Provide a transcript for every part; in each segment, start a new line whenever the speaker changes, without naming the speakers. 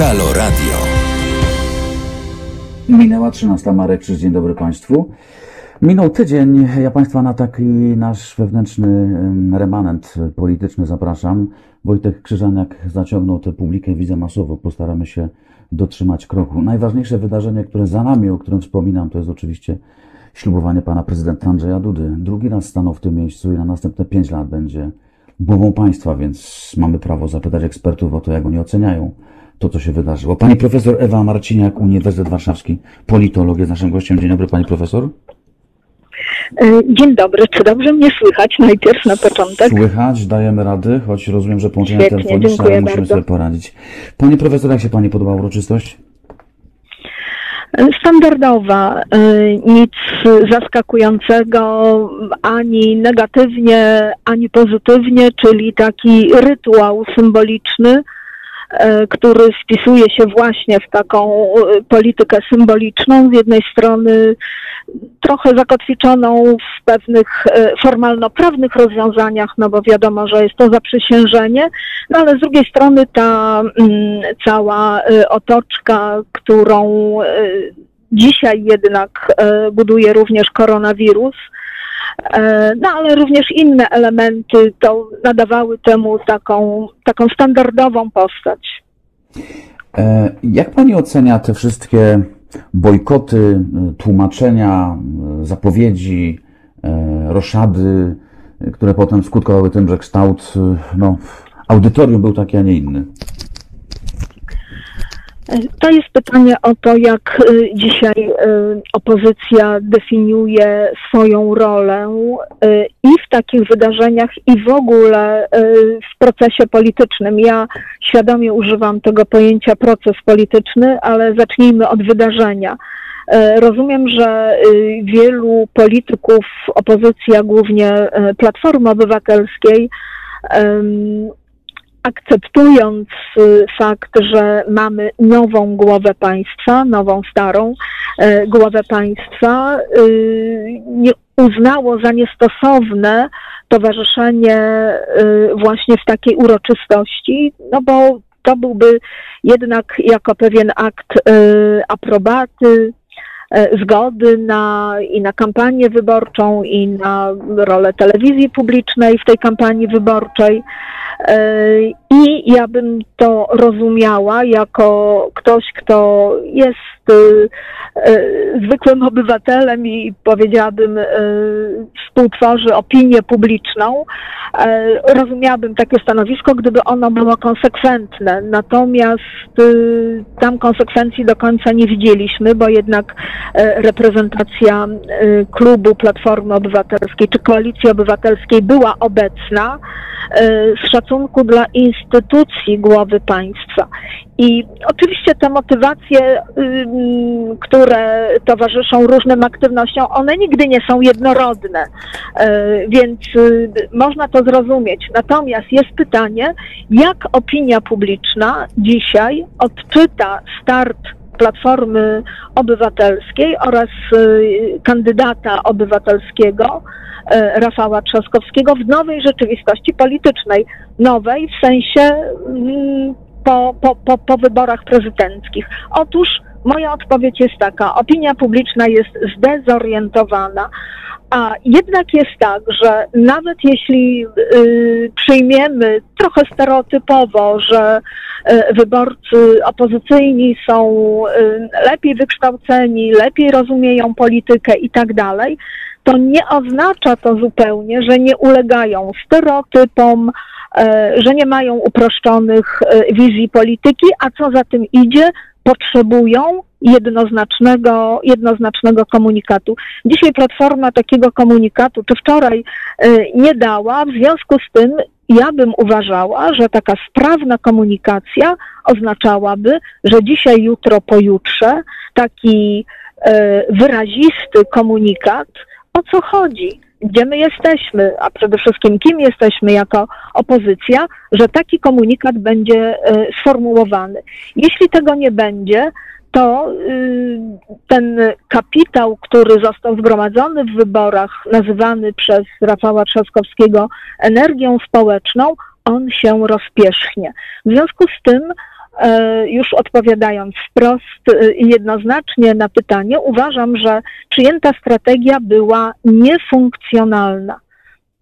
Halo Radio.
Minęła 13 Marek, Krzyż, dzień dobry Państwu. Minął tydzień, ja Państwa na taki nasz wewnętrzny em, remanent polityczny zapraszam. Wojtek Krzyżaniak zaciągnął tę publikę, widzę masowo, postaramy się dotrzymać kroku. Najważniejsze wydarzenie, które za nami, o którym wspominam, to jest oczywiście ślubowanie pana prezydenta Andrzeja Dudy. Drugi raz stanął w tym miejscu i na następne pięć lat będzie głową państwa, więc mamy prawo zapytać ekspertów o to, jak oni oceniają to, co się wydarzyło. Pani profesor Ewa Marciniak, Uniwersytet Warszawski, politolog, jest naszym gościem. Dzień dobry, pani profesor.
E, Dzień dobry, czy dobrze mnie słychać najpierw na początek?
Słychać, dajemy rady, choć rozumiem, że połączenia
Świetnie,
telefoniczne, ale musimy
bardzo.
sobie poradzić. Pani profesor, jak się pani podobała uroczystość?
E, Standardowa, e, nic zaskakującego, ani negatywnie, ani pozytywnie, czyli taki rytuał symboliczny, który wpisuje się właśnie w taką e, politykę symboliczną. Z jednej strony trochę zakotwiczoną w pewnych e, formalno-prawnych rozwiązaniach, no bo wiadomo, że jest to zaprzysiężenie, no ale z drugiej strony ta mm, cała e, otoczka, którą e, dzisiaj jednak e, buduje również koronawirus, e, no ale również inne elementy to nadawały temu taką, taką standardową postać.
E, Jak pani ocenia te wszystkie bojkoty, e, tłumaczenia, e, zapowiedzi, e, roszady, e, które potem skutkowały tym, że kształt e, no, audytorium był taki, a nie inny?
To jest pytanie o to, jak y, dzisiaj y, opozycja definiuje swoją rolę y, i w takich wydarzeniach, i w ogóle w procesie politycznym. Ja świadomie używam tego pojęcia proces polityczny, ale zacznijmy od wydarzenia. Rozumiem, że wielu polityków opozycji, a głównie Platformy Obywatelskiej, akceptując y, fakt, że mamy nową głowę państwa, nową starą e, głowę państwa, y, nie uznało za niestosowne towarzyszenie y, właśnie w takiej uroczystości, no bo to byłby jednak jako pewien akt y, aprobaty, zgody na, i na kampanię wyborczą, i na rolę telewizji publicznej w tej kampanii wyborczej. E, I ja bym to rozumiała jako ktoś, kto jest y, y, zwykłym obywatelem i powiedziałabym, y, współtworzy opinię publiczną. E, Rozumiałabym takie stanowisko, gdyby ono było konsekwentne. Natomiast tam konsekwencji do końca nie widzieliśmy, bo jednak e, reprezentacja klubu Platformy Obywatelskiej czy Koalicji Obywatelskiej była obecna z szacunku dla instytucji głowy państwa. I oczywiście te motywacje, które towarzyszą różnym aktywnościom, one nigdy nie są jednorodne, E, więc y, można to zrozumieć. Natomiast jest pytanie, jak opinia publiczna dzisiaj odczyta start Platformy Obywatelskiej oraz y, kandydata obywatelskiego Rafała Trzaskowskiego w nowej rzeczywistości politycznej. Nowej w sensie mm, po, po, po, po wyborach prezydenckich. Otóż moja odpowiedź jest taka: opinia publiczna jest zdezorientowana. A jednak jest tak, że nawet jeśli y, przyjmiemy trochę stereotypowo, że y, wyborcy opozycyjni są y, lepiej wykształceni, lepiej rozumieją politykę i tak dalej, to nie oznacza to zupełnie, że nie ulegają stereotypom, e, że nie mają uproszczonych e, wizji polityki, a co za tym idzie, potrzebują jednoznacznego, jednoznacznego komunikatu. Dzisiaj Platforma takiego komunikatu, czy wczoraj e, nie dała, w związku z tym ja bym uważała, że taka sprawna komunikacja oznaczałaby, że dzisiaj, jutro, pojutrze taki wyrazisty komunikat, o co chodzi, gdzie my jesteśmy, a przede wszystkim kim jesteśmy jako opozycja, że taki komunikat będzie e, sformułowany. Jeśli tego nie będzie, to y, ten kapitał, który został zgromadzony w wyborach, nazywany przez Rafała Trzaskowskiego energią społeczną, on się rozpierzchnie. W związku z tym już odpowiadając wprost e, i jednoznacznie na pytanie, uważam, że przyjęta strategia była niefunkcjonalna.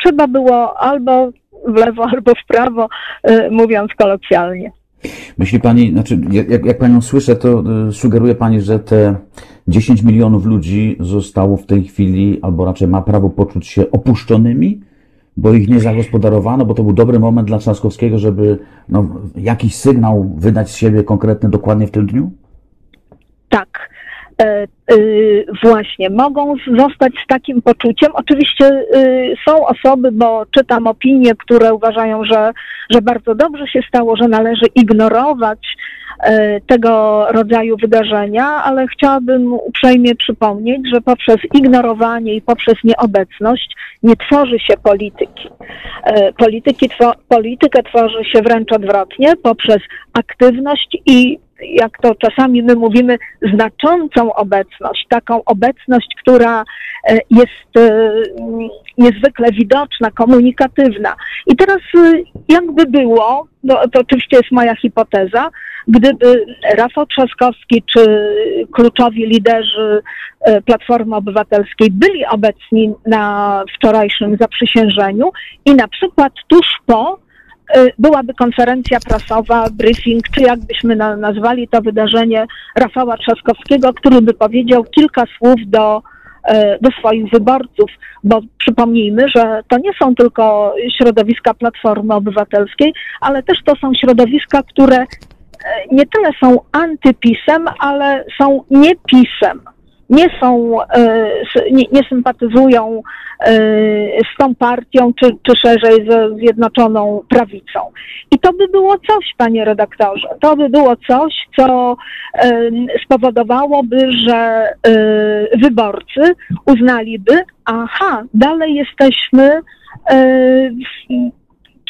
Trzeba było albo w lewo, albo w prawo, e, mówiąc kolokwialnie.
Myśli Pani, znaczy, jak, jak Panią słyszę, to sugeruje Pani, że te 10 milionów ludzi zostało w tej chwili, albo raczej ma prawo poczuć się opuszczonymi, bo ich nie zagospodarowano, bo to był dobry moment dla Trzaskowskiego, żeby no, jakiś sygnał wydać z siebie konkretny dokładnie w tym dniu?
Tak. E, e, właśnie, mogą zostać z takim poczuciem. Oczywiście e, są osoby, bo czytam opinie, które uważają, że, że bardzo dobrze się stało, że należy ignorować e, tego rodzaju wydarzenia, ale chciałabym uprzejmie przypomnieć, że poprzez ignorowanie i poprzez nieobecność nie tworzy się polityki. Polityki, politykę tworzy się wręcz odwrotnie, poprzez aktywność i jak to czasami my mówimy, znaczącą obecność, taką obecność, która e, jest e, niezwykle widoczna, komunikatywna. I teraz e, jakby było, no, to oczywiście jest moja hipoteza, gdyby Rafał Trzaskowski czy kluczowi liderzy Platformy Obywatelskiej byli obecni na wczorajszym zaprzysiężeniu i na przykład tuż po byłaby konferencja prasowa, briefing, czy jakbyśmy na, nazwali to wydarzenie Rafała Trzaskowskiego, który by powiedział kilka słów do, e, do swoich wyborców, bo przypomnijmy, że to nie są tylko środowiska Platformy Obywatelskiej, ale też to są środowiska, które e, nie tyle są antypisem, ale są niepisem. Nie są, e, nie, nie sympatyzują e, z tą partią, czy, czy szerzej ze Zjednoczoną Prawicą. I to by było coś, panie redaktorze. To by było coś, co e, spowodowałoby, że wyborcy uznaliby, aha, dalej jesteśmy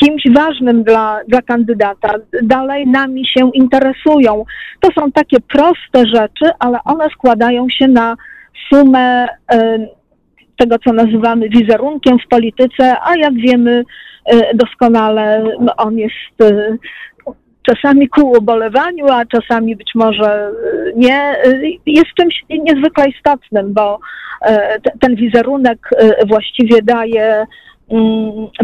kimś ważnym dla, dla kandydata, dalej nami się interesują. To są takie proste rzeczy, ale one składają się na sumę tego, co nazywamy wizerunkiem w polityce, a jak wiemy e, doskonale, no on jest e, czasami ku ubolewaniu, a czasami być może e, nie, jest czymś niezwykle istotnym, bo te- ten wizerunek właściwie daje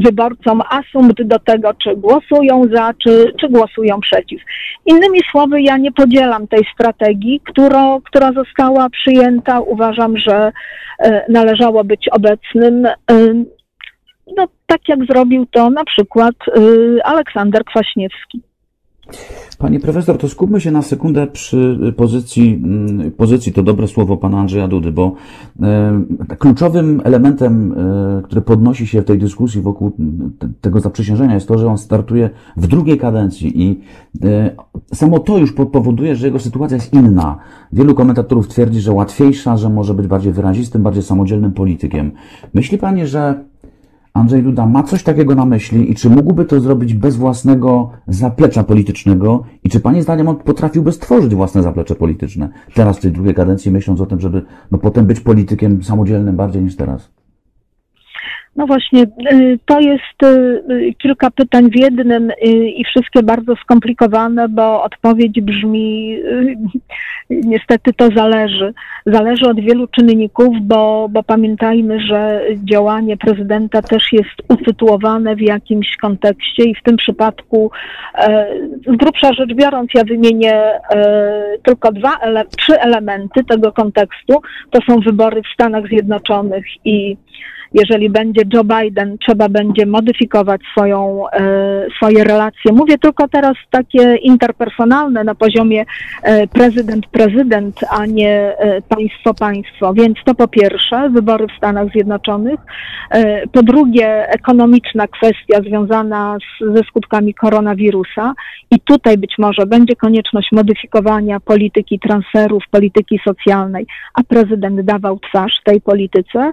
wyborcom asumpt do tego, czy głosują za, czy, czy głosują przeciw. Innymi słowy, ja nie podzielam tej strategii, którą, która została przyjęta. Uważam, że e, należało być obecnym. e, No, tak jak zrobił to na przykład e, Aleksander Kwaśniewski.
Pani profesor, to skupmy się na sekundę przy pozycji, mm, pozycji to dobre słowo pana Andrzeja Dudy, bo e, kluczowym elementem, e, który podnosi się w tej dyskusji wokół te- tego zaprzysiężenia jest to, że on startuje w drugiej kadencji i e, samo to już po- powoduje, że jego sytuacja jest inna. Wielu komentatorów twierdzi, że łatwiejsza, że może być bardziej wyrazistym, bardziej samodzielnym politykiem. Myśli pani, że Andrzej Duda ma coś takiego na myśli i czy mógłby to zrobić bez własnego zaplecza politycznego i czy Pani zdaniem on potrafiłby stworzyć własne zaplecze polityczne teraz w tej drugiej kadencji, myśląc o tym, żeby no, potem być politykiem samodzielnym bardziej niż teraz?
No właśnie, y, to jest y, y, kilka pytań w jednym i wszystkie bardzo skomplikowane, bo odpowiedź brzmi niestety to zależy. Zależy od wielu czynników, bo, bo pamiętajmy, że działanie prezydenta też jest usytuowane w jakimś kontekście i w tym przypadku z grubsza rzecz biorąc, ja wymienię tylko dwa, trzy elementy tego kontekstu. To są wybory w Stanach Zjednoczonych i jeżeli będzie Joe Biden, trzeba będzie modyfikować swoją, e, swoje relacje. Mówię tylko teraz takie interpersonalne na poziomie e, prezydent-prezydent, a nie e, państwo-państwo. Więc to po pierwsze, wybory w Stanach Zjednoczonych. E, po drugie, ekonomiczna kwestia związana z, ze skutkami koronawirusa. I tutaj być może będzie konieczność modyfikowania polityki transferów, polityki socjalnej, a prezydent dawał twarz tej polityce e,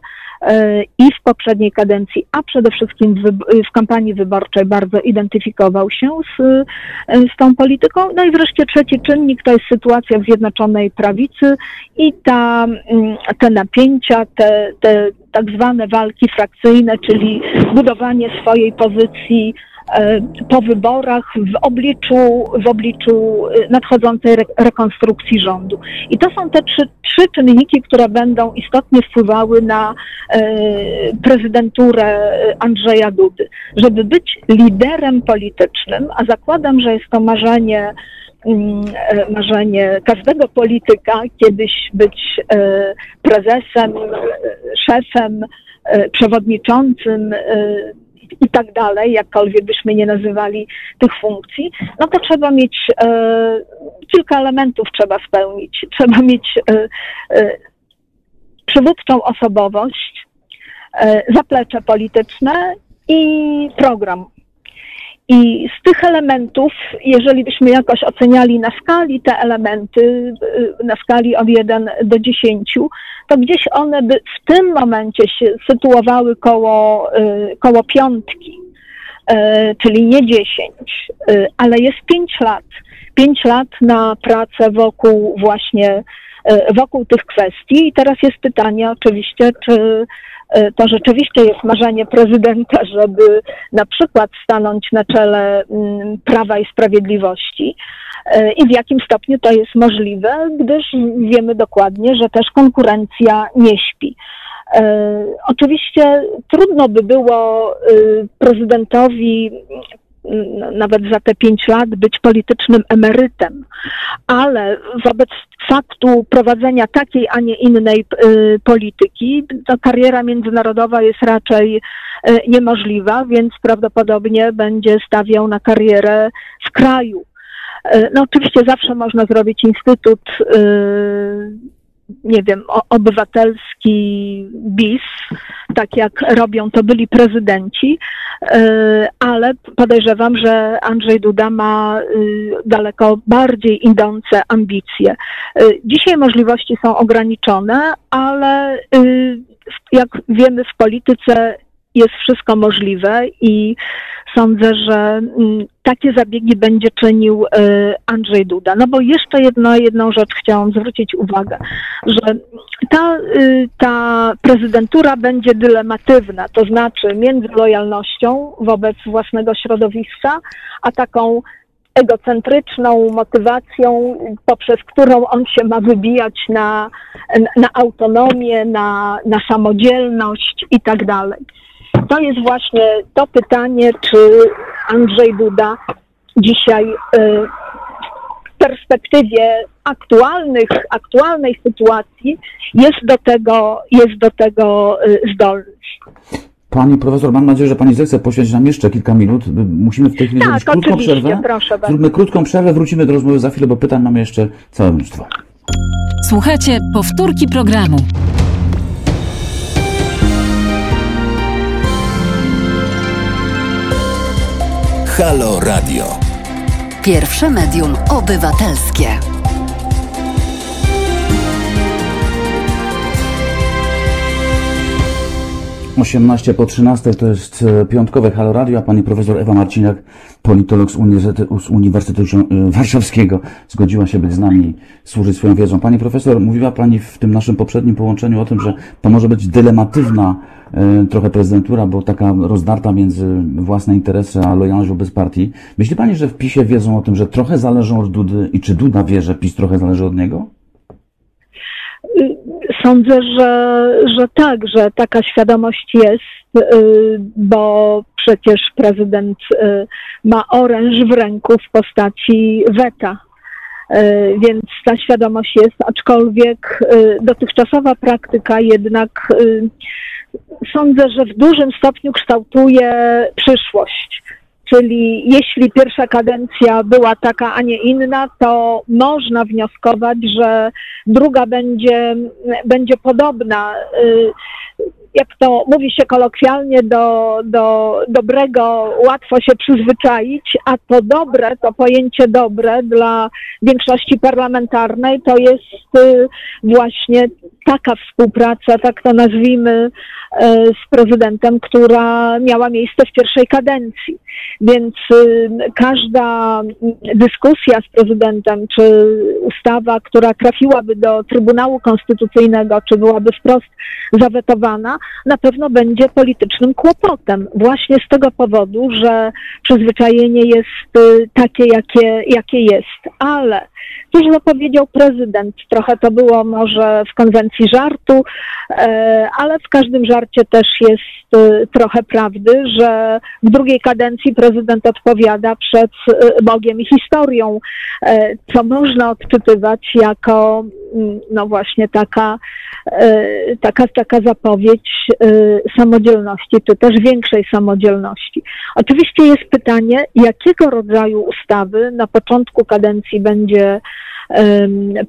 i w poprzedniej kadencji, a przede wszystkim w, w kampanii wyborczej bardzo identyfikował się z, e, z tą polityką. No i wreszcie trzeci czynnik to jest sytuacja w Zjednoczonej Prawicy i ta, mm, te napięcia, te, te tak zwane walki frakcyjne, czyli budowanie swojej pozycji e, po wyborach w obliczu, w obliczu e, nadchodzącej re rekonstrukcji rządu. I to są te trzy, trzy czynniki, które będą istotnie wpływały na e, prezydenturę Andrzeja Dudy. Żeby być liderem politycznym, a zakładam, że jest to marzenie mm, marzenie każdego polityka kiedyś być prezesem, szefem, przewodniczącym i tak dalej, jakkolwiek byśmy nie nazywali tych funkcji, no to trzeba mieć e, kilka elementów trzeba spełnić. Trzeba mieć e, e, przywódczą osobowość, e, zaplecze polityczne i program i z tych elementów, jeżeli byśmy jakoś oceniali na skali te elementy, y, na skali od 1 do 10, to gdzieś one by w tym momencie się sytuowały koło, y, koło piątki, y, czyli nie 10, ale jest 5 lat. 5 lat na pracę wokół właśnie wokół tych kwestii. I teraz jest pytanie oczywiście, czy to rzeczywiście jest marzenie prezydenta, żeby na przykład stanąć na czele mm, Prawa i Sprawiedliwości e, i w jakim stopniu to jest możliwe, gdyż wiemy dokładnie, że też konkurencja nie śpi. E, oczywiście trudno by było prezydentowi nawet za te pięć lat być politycznym emerytem, ale wobec faktu prowadzenia takiej, a nie innej y, polityki, to kariera międzynarodowa jest raczej y, niemożliwa, więc prawdopodobnie będzie stawiał na karierę w kraju. Y, no oczywiście zawsze można zrobić instytut nie wiem, obywatelski BIS, tak jak robią to byli prezydenci, e, ale podejrzewam, że Andrzej Duda ma y, daleko bardziej idące ambicje. E, dzisiaj możliwości są ograniczone, ale y, jak wiemy w polityce jest wszystko możliwe i sądzę, że mm, takie zabiegi będzie czynił e, Andrzej Duda. No bo jeszcze jedno, jedną rzecz chciałam zwrócić uwagę, że ta, y, ta prezydentura będzie dylematywna, to znaczy między lojalnością wobec własnego środowiska, a taką egocentryczną motywacją, poprzez którą on się ma wybijać na, na autonomię, na, na samodzielność i tak dalej to jest właśnie to pytanie, czy Andrzej Duda dzisiaj y, w perspektywie aktualnych, aktualnej sytuacji jest do tego, jest do tego y, zdolny.
Pani profesor, mam nadzieję, że pani zechce poświęcić nam jeszcze kilka minut. Musimy w tej chwili
tak,
zrobić krótką przerwę.
Proszę
Zróbmy krótką przerwę, wrócimy do rozmowy za chwilę, bo pytań mamy jeszcze całe mnóstwo.
Słuchajcie, powtórki programu.
Halo Radio.
Pierwsze medium obywatelskie.
18 po 13 to jest e, piątkowe Halo Radio, a pani profesor Ewa Marciniak, politolog z Uniwersytetu, z Uniwersytetu e, Warszawskiego, zgodziła się być z nami, służyć swoją wiedzą. Pani profesor, mówiła pani w tym naszym poprzednim połączeniu o tym, że to może być dylematywna trochę prezydentura, bo taka rozdarta między własne interesy a lojalność wobec partii. Myśli pani, że w PiSie wiedzą o tym, że trochę zależą od Dudy i czy Duda wie, że PiS trochę zależy od niego?
Sądzę, że, że tak, że taka świadomość jest, y, bo przecież prezydent y, ma oręż w ręku w postaci weta. Y, więc ta świadomość jest, aczkolwiek dotychczasowa praktyka jednak sądzę, że w dużym stopniu kształtuje przyszłość. Czyli jeśli pierwsza kadencja była taka, a nie inna, to można wnioskować, że druga będzie, będzie podobna. Y, jak to mówi się kolokwialnie, do, do dobrego łatwo się przyzwyczaić, a to dobre, to pojęcie dobre dla większości parlamentarnej to jest y, właśnie taka współpraca, tak to nazwijmy, z prezydentem, która miała miejsce w pierwszej kadencji. Więc y, każda dyskusja z prezydentem, czy ustawa, która trafiłaby do Trybunału Konstytucyjnego, czy byłaby wprost zawetowana, na pewno będzie politycznym kłopotem. Właśnie z tego powodu, że przyzwyczajenie jest y, takie, jakie, jakie jest. Ale Cóż zapowiedział prezydent? Trochę to było może w konwencji żartu, e, ale w każdym żarcie też jest e, trochę prawdy, że w drugiej kadencji prezydent odpowiada przed e, Bogiem i historią, co można odczytywać jako mm, no właśnie taka, taka, taka zapowiedź samodzielności, czy też większej samodzielności. Oczywiście jest pytanie, jakiego rodzaju ustawy na początku kadencji będzie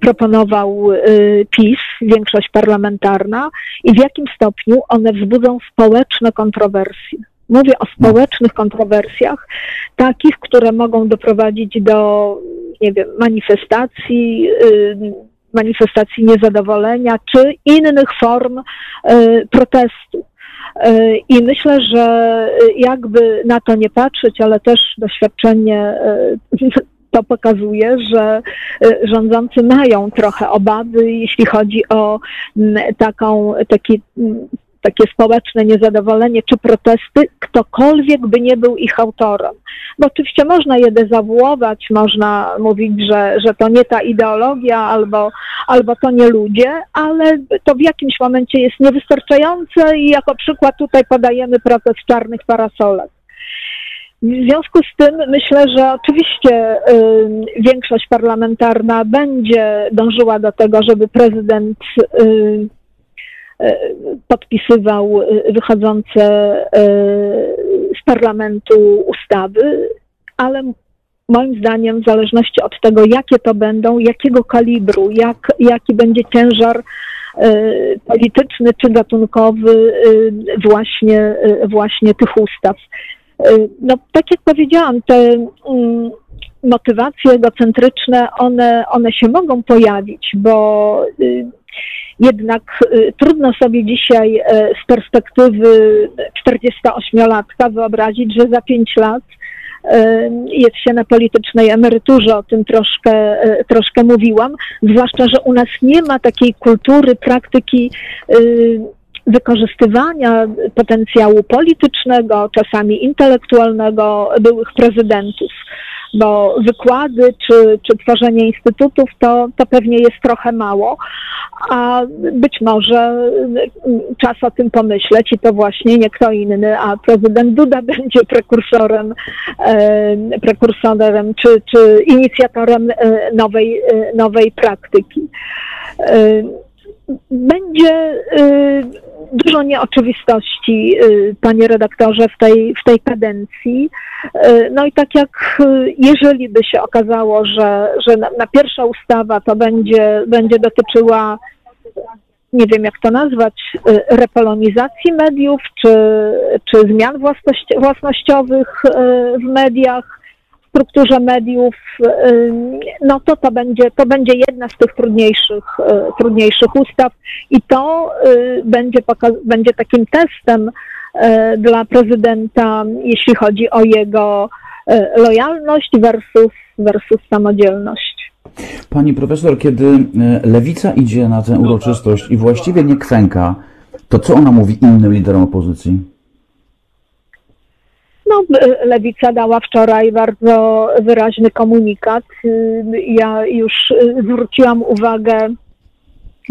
proponował y, PiS, większość parlamentarna, i w jakim stopniu one wzbudzą społeczne kontrowersje. Mówię o społecznych kontrowersjach, takich, które mogą doprowadzić do, nie wiem, manifestacji, y, manifestacji niezadowolenia czy innych form y, protestu. I myślę, że jakby na to nie patrzeć, ale też doświadczenie to pokazuje, że y, rządzący mają trochę obawy, jeśli chodzi o mm, taką, taki mm, takie społeczne niezadowolenie czy protesty, ktokolwiek by nie był ich autorem. Bo oczywiście można je dezawuować, można mówić, że, że to nie ta ideologia albo, albo to nie ludzie, ale to w jakimś momencie jest niewystarczające i jako przykład tutaj podajemy protest czarnych parasolek. W związku z tym myślę, że oczywiście y, większość parlamentarna będzie dążyła do tego, żeby prezydent y, y, podpisywał wychodzące z parlamentu ustawy, ale moim zdaniem w zależności od tego, jakie to będą, jakiego kalibru, jak, jaki będzie ciężar polityczny czy gatunkowy właśnie, właśnie tych ustaw. Y, no, tak jak powiedziałam, te mm, motywacje egocentryczne, one, one się mogą pojawić, bo y, jednak y, trudno sobie dzisiaj z perspektywy 48-latka wyobrazić, że za 5 lat jest się na politycznej emeryturze, o tym troszkę, troszkę mówiłam, zwłaszcza, że u nas nie ma takiej kultury, praktyki wykorzystywania potencjału politycznego, czasami intelektualnego byłych prezydentów. Bo wykłady czy, czy tworzenie instytutów to, to pewnie jest trochę mało, a być może czas o tym pomyśleć i to właśnie nie kto inny, a prezydent Duda będzie prekursorem, e, prekursorem czy, czy inicjatorem e, nowej, e, nowej praktyki będzie y, dużo nieoczywistości, y, panie redaktorze, w tej, w tej kadencji. Y, no i tak jak jeżeli by się okazało, że, że na, na pierwsza ustawa to będzie, będzie dotyczyła nie wiem jak to nazwać, repolonizacji mediów, czy, czy zmian własnościowych w mediach, strukturze mediów, no to to będzie, to będzie jedna z tych trudniejszych, e, trudniejszych ustaw i to e, będzie, będzie takim testem dla prezydenta, jeśli chodzi o jego lojalność versus, versus samodzielność.
Pani profesor, kiedy lewica idzie na tę uroczystość i właściwie nie kwęka, to co ona mówi innym liderom opozycji?
No, Lewica dała wczoraj bardzo wyraźny komunikat. Ja już zwróciłam uwagę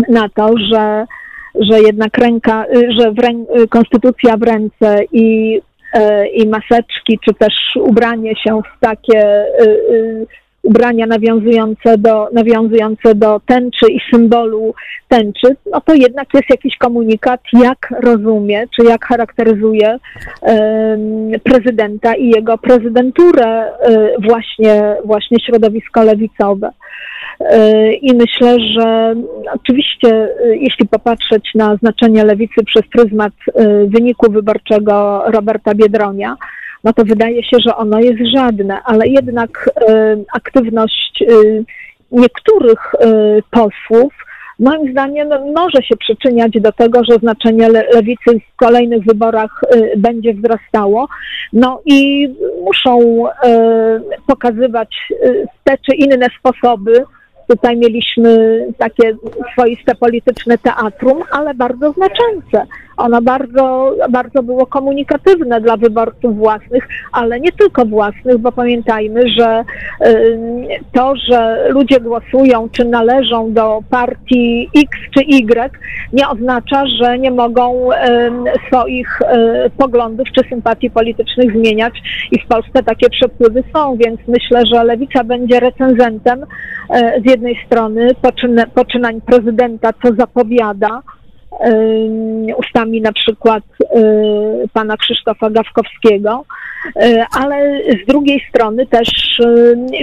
na to, że, że jednak ręka, że w rę, konstytucja w ręce i, i maseczki, czy też ubranie się w takie ubrania nawiązujące do, nawiązujące do tęczy i symbolu tęczy, no to jednak jest jakiś komunikat, jak rozumie, czy jak charakteryzuje prezydenta i jego prezydenturę e, właśnie, właśnie środowisko lewicowe. E, I myślę, że oczywiście, e, jeśli popatrzeć na znaczenie lewicy przez pryzmat wyniku wyborczego Roberta Biedronia, no to wydaje się, że ono jest żadne, ale jednak e, aktywność e, niektórych e, posłów moim zdaniem może się przyczyniać do tego, że znaczenie lewicy w kolejnych wyborach będzie wzrastało. No i muszą pokazywać te czy inne sposoby, tutaj mieliśmy takie swoiste polityczne teatrum, ale bardzo znaczące. Ono bardzo, bardzo było komunikatywne dla wyborców własnych, ale nie tylko własnych, bo pamiętajmy, że y, to, że ludzie głosują, czy należą do partii X czy Y, nie oznacza, że nie mogą y, swoich y, poglądów czy sympatii politycznych zmieniać i w Polsce takie przepływy są, więc myślę, że Lewica będzie recenzentem z jednej strony poczynań prezydenta, co zapowiada, ustami na przykład pana Krzysztofa Gawkowskiego, ale z drugiej strony też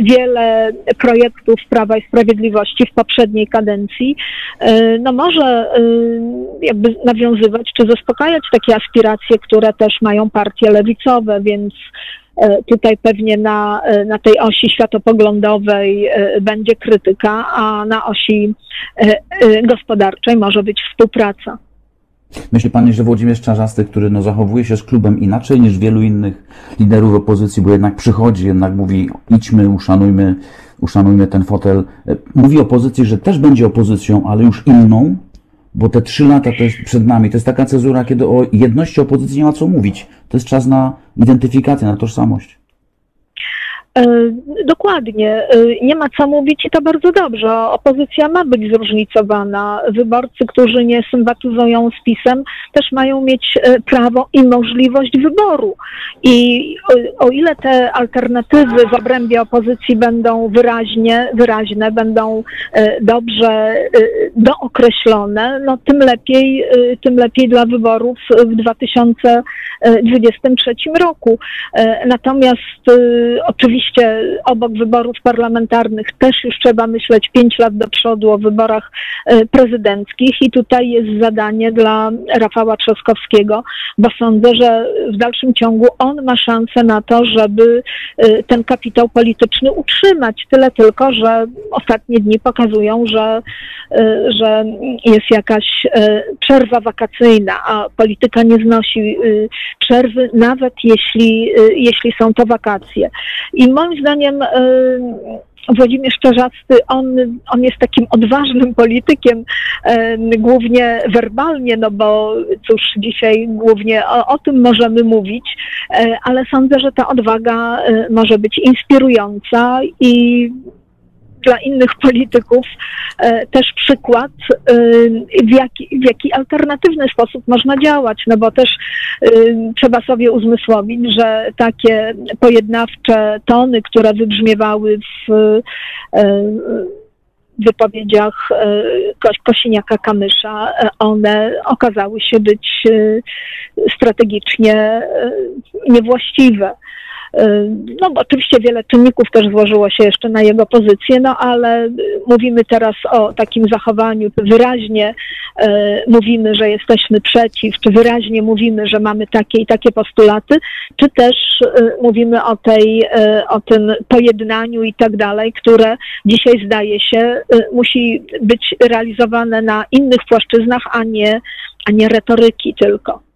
wiele projektów Prawa i Sprawiedliwości w poprzedniej kadencji no może jakby nawiązywać czy zaspokajać takie aspiracje, które też mają partie lewicowe, więc tutaj pewnie na, e, na tej osi światopoglądowej e, będzie krytyka, a na osi gospodarczej może być współpraca.
Myśli Pani, że Włodzimierz Czarzasty, który no, zachowuje się z klubem inaczej niż wielu innych liderów opozycji, bo jednak przychodzi, jednak mówi idźmy, uszanujmy, uszanujmy ten fotel, mówi opozycji, że też będzie opozycją, ale już inną, bo te trzy lata to jest przed nami. To jest taka cezura, kiedy o jedności opozycji nie ma co mówić. To jest czas na identyfikację, na tożsamość.
E, dokładnie. E, nie ma co mówić i to bardzo dobrze. Opozycja ma być zróżnicowana. Wyborcy, którzy nie sympatyzują z PiSem, też mają mieć e, prawo i możliwość wyboru. I o ile te alternatywy w obrębie opozycji będą wyraźnie, wyraźne, będą dobrze dookreślone, no tym lepiej, tym lepiej dla wyborów w 2023 roku. Natomiast oczywiście Oczywiście obok wyborów parlamentarnych też już trzeba myśleć pięć lat do przodu o wyborach e, prezydenckich i tutaj jest zadanie dla Rafała Trzaskowskiego, bo sądzę, że w dalszym ciągu on ma szansę na to, żeby e, ten kapitał polityczny utrzymać. Tyle tylko, że ostatnie dni pokazują, że, e, że jest jakaś przerwa wakacyjna, a polityka nie znosi przerwy, nawet jeśli, jeśli są to wakacje. I moim zdaniem Włodzimierz Czarzasty, on, on jest takim odważnym politykiem, głównie werbalnie, no bo cóż, dzisiaj głównie o, o, tym możemy mówić, ale sądzę, że ta odwaga może być inspirująca i dla innych polityków e, też przykład, e, w jaki, w jaki alternatywny sposób można działać, no bo też e, trzeba sobie uzmysłowić, że takie pojednawcze tony, które wybrzmiewały w wypowiedziach Kosiniaka-Kamysza, one okazały się być strategicznie niewłaściwe. No bo oczywiście wiele czynników też złożyło się jeszcze na jego pozycję, no ale mówimy teraz o takim zachowaniu, wyraźnie e, mówimy, że jesteśmy przeciw, czy wyraźnie mówimy, że mamy takie i takie postulaty, czy też mówimy o tej, o tym pojednaniu i tak dalej, które dzisiaj zdaje się musi być realizowane na innych płaszczyznach, a nie, a nie retoryki tylko.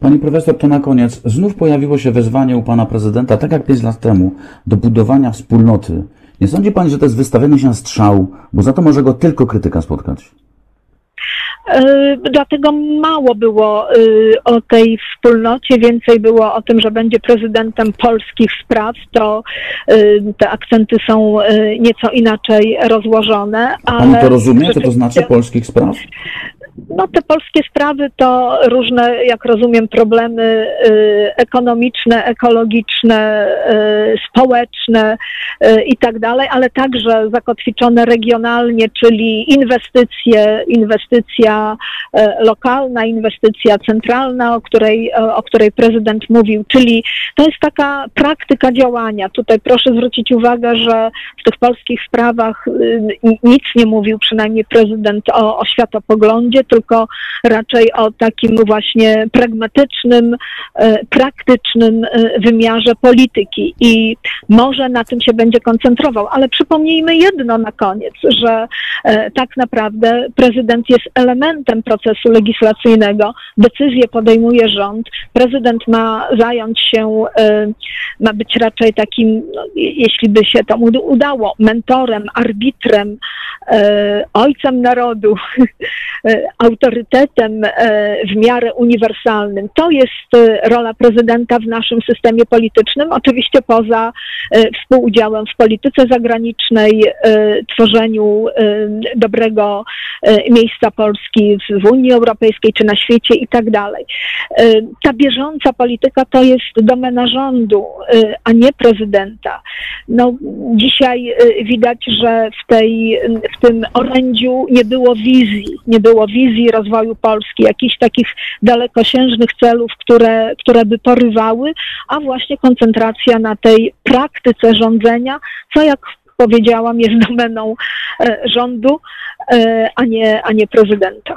Pani profesor, to na koniec. Znów pojawiło się wezwanie u pana prezydenta, tak jak 5 lat temu, do budowania wspólnoty. Nie sądzi pani, że to jest wystawienie się na strzał, bo za to może go tylko krytyka spotkać?
Yy, dlatego mało było yy, o tej wspólnocie, więcej było o tym, że będzie prezydentem polskich spraw. To yy, te akcenty są nieco inaczej rozłożone.
Pani to rozumie, co to znaczy polskich spraw?
No te polskie sprawy to różne, jak rozumiem, problemy y, ekonomiczne, ekologiczne, y, społeczne y, i tak dalej, ale także zakotwiczone regionalnie, czyli inwestycje, inwestycja lokalna, inwestycja centralna, o której, o której prezydent mówił, czyli to jest taka praktyka działania. Tutaj proszę zwrócić uwagę, że w tych polskich sprawach nic nie mówił przynajmniej prezydent o, o światopoglądzie, tylko raczej o takim właśnie pragmatycznym, e, praktycznym e, wymiarze polityki i może na tym się będzie koncentrował. Ale przypomnijmy jedno na koniec, że e, tak naprawdę prezydent jest elementem procesu legislacyjnego. Decyzję podejmuje rząd. Prezydent ma zająć się, ma być raczej takim, no, jeśli by się to udało, mentorem, arbitrem, ojcem narodu, autorytetem w miarę uniwersalnym. To jest rola prezydenta w naszym systemie politycznym, oczywiście poza współudziałem w polityce zagranicznej, tworzeniu dobrego miejsca Polski w Unii Europejskiej czy na świecie i tak dalej. Ta bieżąca polityka to jest domena rządu, a nie prezydenta. No, dzisiaj widać, że w, tej, w tym orędziu nie było wizji, nie było wizji rozwoju Polski, jakichś takich dalekosiężnych celów, które, które by porywały, a właśnie koncentracja na tej praktyce rządzenia, co jak powiedziałam, jest domeną rządu, a nie, a nie prezydenta.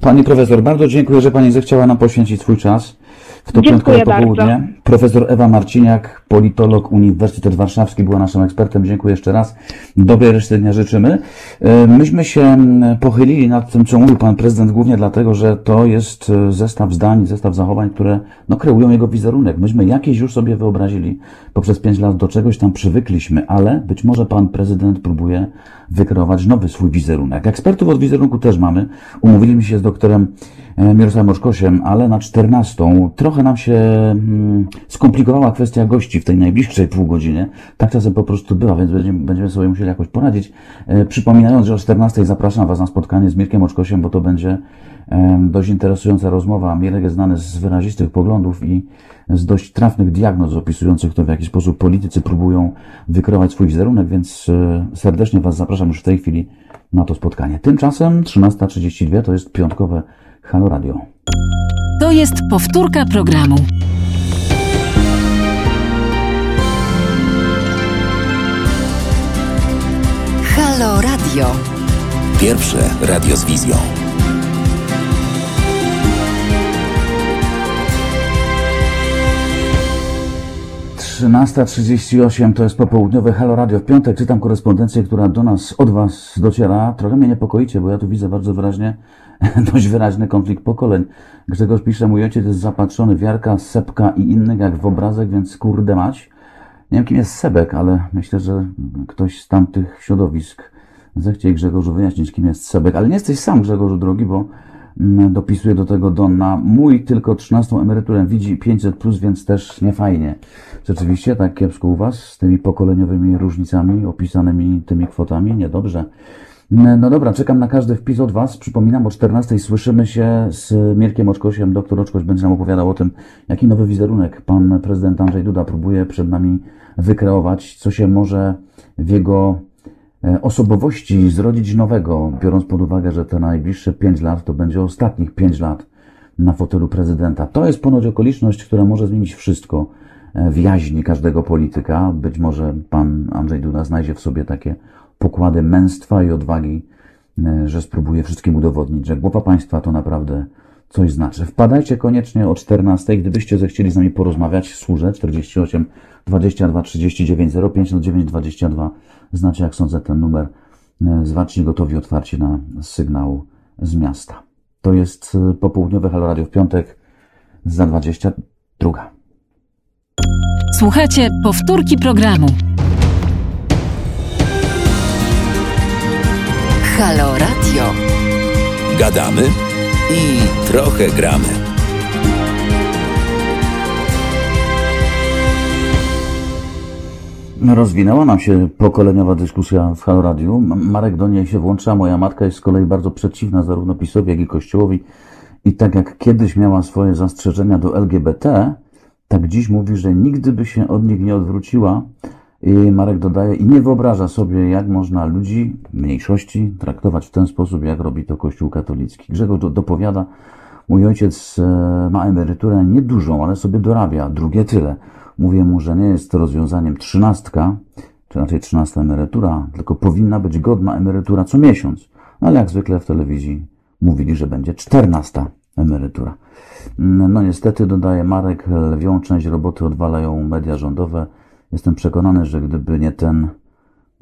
Pani profesor, bardzo dziękuję, że Pani zechciała nam poświęcić swój czas w to
Dziękuję
piątkowe popołudnie.
bardzo.
Profesor Ewa Marciniak, politolog Uniwersytet Warszawski, była naszym ekspertem. Dziękuję jeszcze raz. Dobrej reszty dnia życzymy. E, Myśmy się pochylili nad tym, co mówił Pan Prezydent, głównie dlatego, że to jest e, zestaw zdań, zestaw zachowań, które no, kreują jego wizerunek. Myśmy jakieś już sobie wyobrazili poprzez pięć lat, do czegoś tam przywykliśmy, ale być może Pan Prezydent próbuje wykreować nowy swój wizerunek. Ekspertów od wizerunku też mamy. Umówiliśmy się z doktorem Mirosławem Oczkosiem, ale na 14. Trochę nam się mm, skomplikowała kwestia gości w tej najbliższej półgodzinie. Tak czasem po prostu bywa, więc będziemy, będziemy sobie musieli jakoś poradzić. E, przypominając, że o 14 zapraszam Was na spotkanie z Mirkiem Oczkosiem, bo to będzie dość interesująca rozmowa. Mirek jest znany z wyrazistych poglądów i z dość trafnych diagnoz opisujących to, w jaki sposób politycy próbują wykreować swój wizerunek, więc e, serdecznie Was zapraszam już w tej chwili na to spotkanie. Tymczasem 13.32 to jest piątkowe Halo Radio.
To jest powtórka programu. Halo Radio.
Pierwsze radio z wizją.
Trzynasta trzydzieści osiem to jest popołudniowe Halo Radio. W piątek czytam korespondencję, która do nas, od Was dociera. Trochę mnie niepokoicie, bo ja tu widzę bardzo wyraźnie, dość wyraźny konflikt pokoleń. Grzegorz pisze, mój ojciec jest zapatrzony w Jarka, Sepka i innych jak w obrazek, więc kurde mać. Nie wiem, kim jest Sebek, ale myślę, że ktoś z tamtych środowisk zechciej Grzegorzu wyjaśnić, kim jest Sebek. Ale nie jesteś sam, Grzegorzu drogi, bo mm, dopisuje do tego Donna. Mój tylko 13 emeryturę widzi 500+, plus, więc też nie fajnie. Rzeczywiście, tak kiepsko u Was z tymi pokoleniowymi różnicami, opisanymi tymi kwotami? Niedobrze. No dobra, czekam na każdy wpis od Was. Przypominam, o 14 słyszymy się z Mirkiem Oczkosiem. Doktor Oczkoś będzie nam opowiadał o tym, jaki nowy wizerunek pan prezydent Andrzej Duda próbuje przed nami wykreować, co się może w jego e, osobowości zrodzić nowego, biorąc pod uwagę, że te najbliższe 5 lat to będzie ostatnich 5 lat na fotelu prezydenta. To jest ponoć okoliczność, która może zmienić wszystko e, w jaźni każdego polityka. Być może pan Andrzej Duda znajdzie w sobie takie pokłady męstwa i odwagi, e, że spróbuje wszystkim udowodnić, że głowa państwa to naprawdę coś znaczy. Wpadajcie koniecznie o 14, gdybyście zechcieli z nami porozmawiać. Służę 48 22 39 05 9 22. Znacie, jak sądzę, ten numer. E, Zwaczni gotowi otwarci na sygnał z miasta. To jest e, popołudniowe Halo Radio w piątek za 22.
Słuchajcie powtórki programu. Halo Radio.
Gadamy i trochę gramy.
Rozwinęła nam się pokoleniowa dyskusja w Halo Radiu. M- Marek do niej się włącza. Moja matka jest z kolei bardzo przeciwna zarówno PiSowi, jak i Kościołowi. I tak jak kiedyś miała swoje zastrzeżenia do LGBT, tak dziś mówi, że nigdy by się od nich nie odwróciła. I Marek dodaje, i nie wyobraża sobie, jak można ludzi, mniejszości, traktować w ten sposób, jak robi to Kościół katolicki. Grzegorz do- dopowiada, mój ojciec e, ma emeryturę niedużą, ale sobie dorabia, drugie tyle. Mówię mu, że nie jest to rozwiązaniem trzynastka, czy raczej trzynasta emerytura, tylko powinna być godna emerytura co miesiąc. No ale jak zwykle w telewizji mówili, że będzie 14 emerytura. No niestety, dodaje Marek, lwią część roboty odwalają media rządowe. Jestem przekonany, że gdyby nie ten,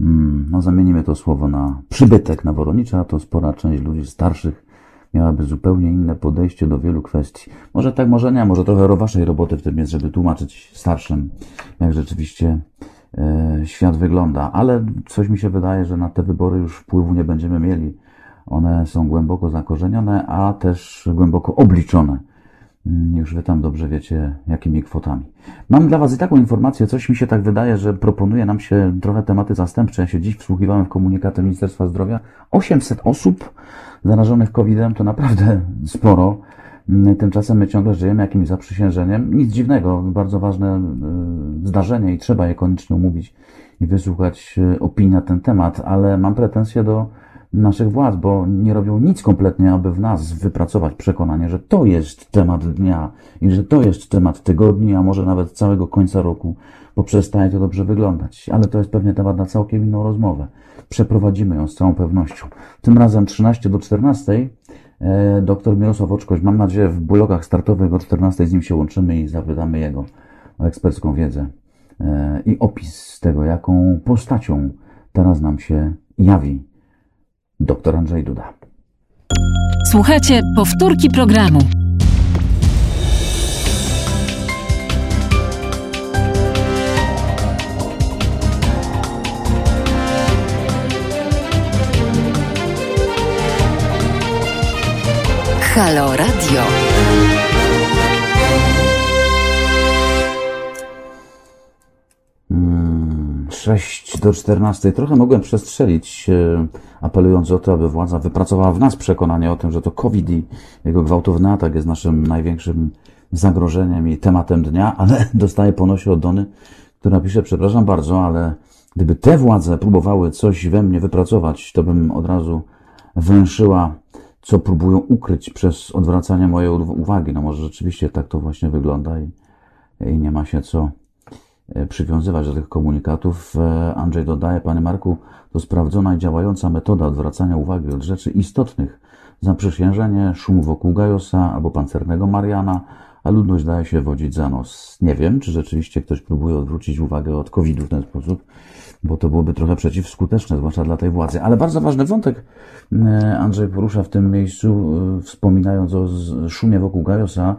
mm, no zamienimy to słowo na przybytek na Woronicza, to spora część ludzi starszych miałaby zupełnie inne podejście do wielu kwestii. Może tak, może nie, może trochę waszej roboty w tym jest, żeby tłumaczyć starszym, jak rzeczywiście e, świat wygląda. Ale coś mi się wydaje, że na te wybory już wpływu nie będziemy mieli. One są głęboko zakorzenione, a też głęboko obliczone. Mm, Już wy tam dobrze wiecie, jakimi kwotami. Mam dla was i taką informację, coś mi się tak wydaje, że proponuje nam się trochę tematy zastępcze. Ja się dziś wsłuchiwałem w komunikaty Ministerstwa Zdrowia. 800 osób zarażonych COVID-em to naprawdę sporo. Tymczasem my ciągle żyjemy jakimś zaprzysiężeniem. Nic dziwnego, bardzo ważne y, zdarzenie i trzeba je koniecznie omówić i wysłuchać y, opinii na ten temat, ale mam pretensje do naszych władz, bo nie robią nic kompletnie, aby w nas wypracować przekonanie, że to jest temat dnia i że to jest temat tygodni, a może nawet całego końca roku, bo przestaje to dobrze wyglądać. Ale to jest pewnie temat na całkiem inną rozmowę. Przeprowadzimy ją z całą pewnością. Tym razem 13 do 14 e, dr Mirosław Oczkoś, mam nadzieję w blogach startowych o 14 z nim się łączymy i zapytamy jego o ekspercką wiedzę e, i opis tego, jaką postacią teraz nam się jawi dr Andrzej Duda.
Słuchajcie powtórki programu. Halo Radio.
6 do 14. Trochę mogłem przestrzelić, e, apelując o to, aby władza wypracowała w nas przekonanie o tym, że to COVID i jego gwałtowny atak jest naszym największym zagrożeniem i tematem dnia, ale dostaję po nosie od Dony, która pisze, przepraszam bardzo, ale gdyby te władze próbowały coś we mnie wypracować, to bym od razu węszyła, co próbują ukryć przez odwracanie mojej uw- uwagi. No może rzeczywiście tak to właśnie wygląda i, i nie ma się co przywiązywać do tych komunikatów. E, Andrzej dodaje, panie Marku, to sprawdzona i działająca metoda odwracania uwagi od rzeczy istotnych. Zaprzysiężenie, szum wokół Gajosa albo pancernego Mariana, a ludność daje się wodzić za nos. Nie wiem, czy rzeczywiście ktoś próbuje odwrócić uwagę od COVID-u w ten sposób, bo to byłoby trochę przeciwskuteczne, zwłaszcza dla tej władzy. Ale bardzo ważny wątek e, Andrzej porusza w tym miejscu, e, wspominając o szumie wokół Gajosa.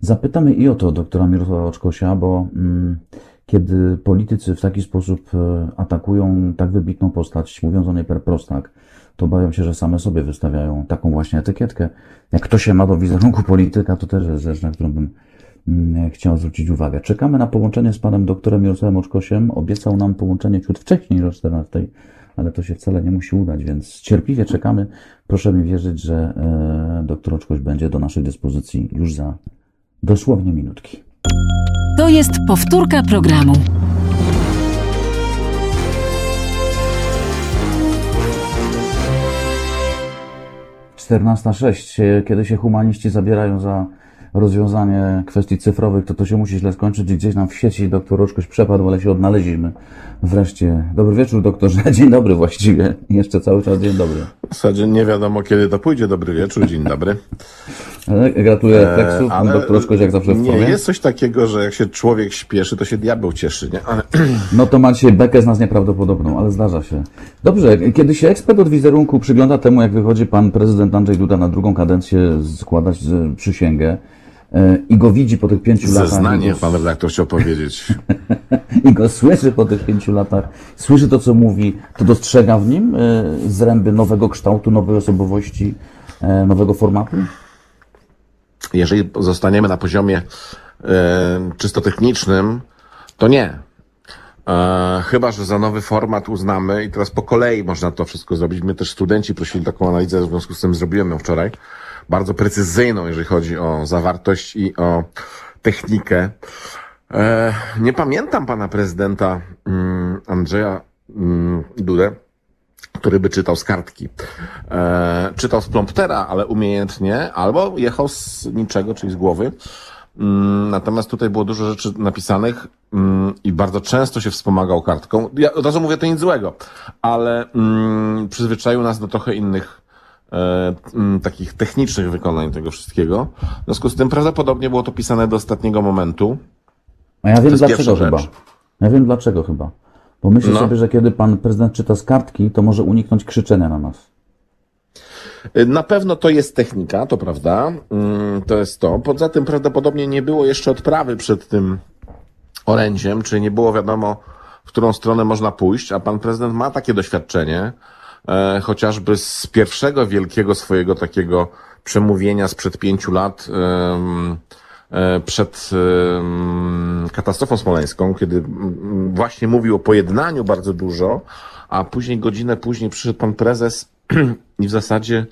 Zapytamy i o to doktora Mirosława Oczkosia, bo mm, kiedy politycy w taki sposób e, atakują tak wybitną postać, mówiąc o niej per prostak, to bawią się, że same sobie wystawiają taką właśnie etykietkę. Jak kto się ma do wizerunku polityka, to też jest rzecz, na którą bym mm, chciał zwrócić uwagę. Czekamy na połączenie z panem doktorem Mirosławem Oczkosiem. Obiecał nam połączenie ciut wcześniej o 14, ale to się wcale nie musi udać, więc cierpliwie czekamy. Proszę mi wierzyć, że e, doktor Oczkoś będzie do naszej dyspozycji już za dosłownie minutki.
To jest powtórka programu.
Czternasta sześć. Kiedy się humaniści zabierają za rozwiązanie kwestii cyfrowych, to to się musi źle skończyć i gdzieś nam w sieci doktor Oczkoś przepadł, ale się odnaleźliśmy wreszcie. Dobry wieczór doktorze. Dzień dobry właściwie. Jeszcze cały czas dzień dobry.
W zasadzie nie wiadomo, kiedy to pójdzie. Dobry wieczór, dzień dobry.
Ale Gratuluję refleksów. Pan doktor Oczkoś jak zawsze w
nie, jest coś takiego, że jak się człowiek śpieszy, to się diabeł cieszy, nie? Ale
No to macie bekę z nas nieprawdopodobną, ale zdarza się. Dobrze, kiedy się ekspert od wizerunku przygląda temu, jak wychodzi pan prezydent Andrzej Duda na drugą kadencję składać przysięgę e, i go widzi po tych pięciu latach
zeznanie,
i go,
pan redaktor chciał powiedzieć.
i go słyszy po tych pięciu latach, słyszy to, co mówi, to dostrzega w nim e, zręby nowego kształtu, nowej osobowości, e, nowego formatu?
Jeżeli zostaniemy na poziomie e, czysto technicznym, to nie. E, chyba, że za nowy format uznamy i teraz po kolei można to wszystko zrobić. My też studenci prosili taką analizę, w związku z tym zrobiłem ją wczoraj. Bardzo precyzyjną, jeżeli chodzi o zawartość i o technikę. E, nie pamiętam pana prezydenta mm, Andrzeja mm, Dudę, który by czytał z kartki. E, czytał z promptera, ale umiejętnie, albo jechał z niczego, czyli z głowy. Mm, Natomiast tutaj było dużo rzeczy napisanych i bardzo często się wspomagał kartką. Ja od razu mówię, to nic złego, ale przyzwyczaił nas do trochę innych takich technicznych wykonań tego wszystkiego. W związku z tym prawdopodobnie było to pisane do ostatniego momentu.
A ja wiem dlaczego chyba. Ja wiem dlaczego chyba. Bo myślę
No.
sobie, że kiedy pan prezydent czyta z kartki, to może uniknąć krzyczenia na nas.
Y, Na pewno to jest technika, to prawda. Mm, To jest to. Poza tym prawdopodobnie nie było jeszcze odprawy przed tym orędziem, czyli nie było wiadomo, w którą stronę można pójść, a pan prezydent ma takie doświadczenie, e, chociażby z pierwszego wielkiego swojego takiego przemówienia sprzed pięciu lat, e, przed katastrofą smoleńską, kiedy właśnie mówił o pojednaniu bardzo dużo, a później, godzinę później przyszedł pan prezes i w zasadzie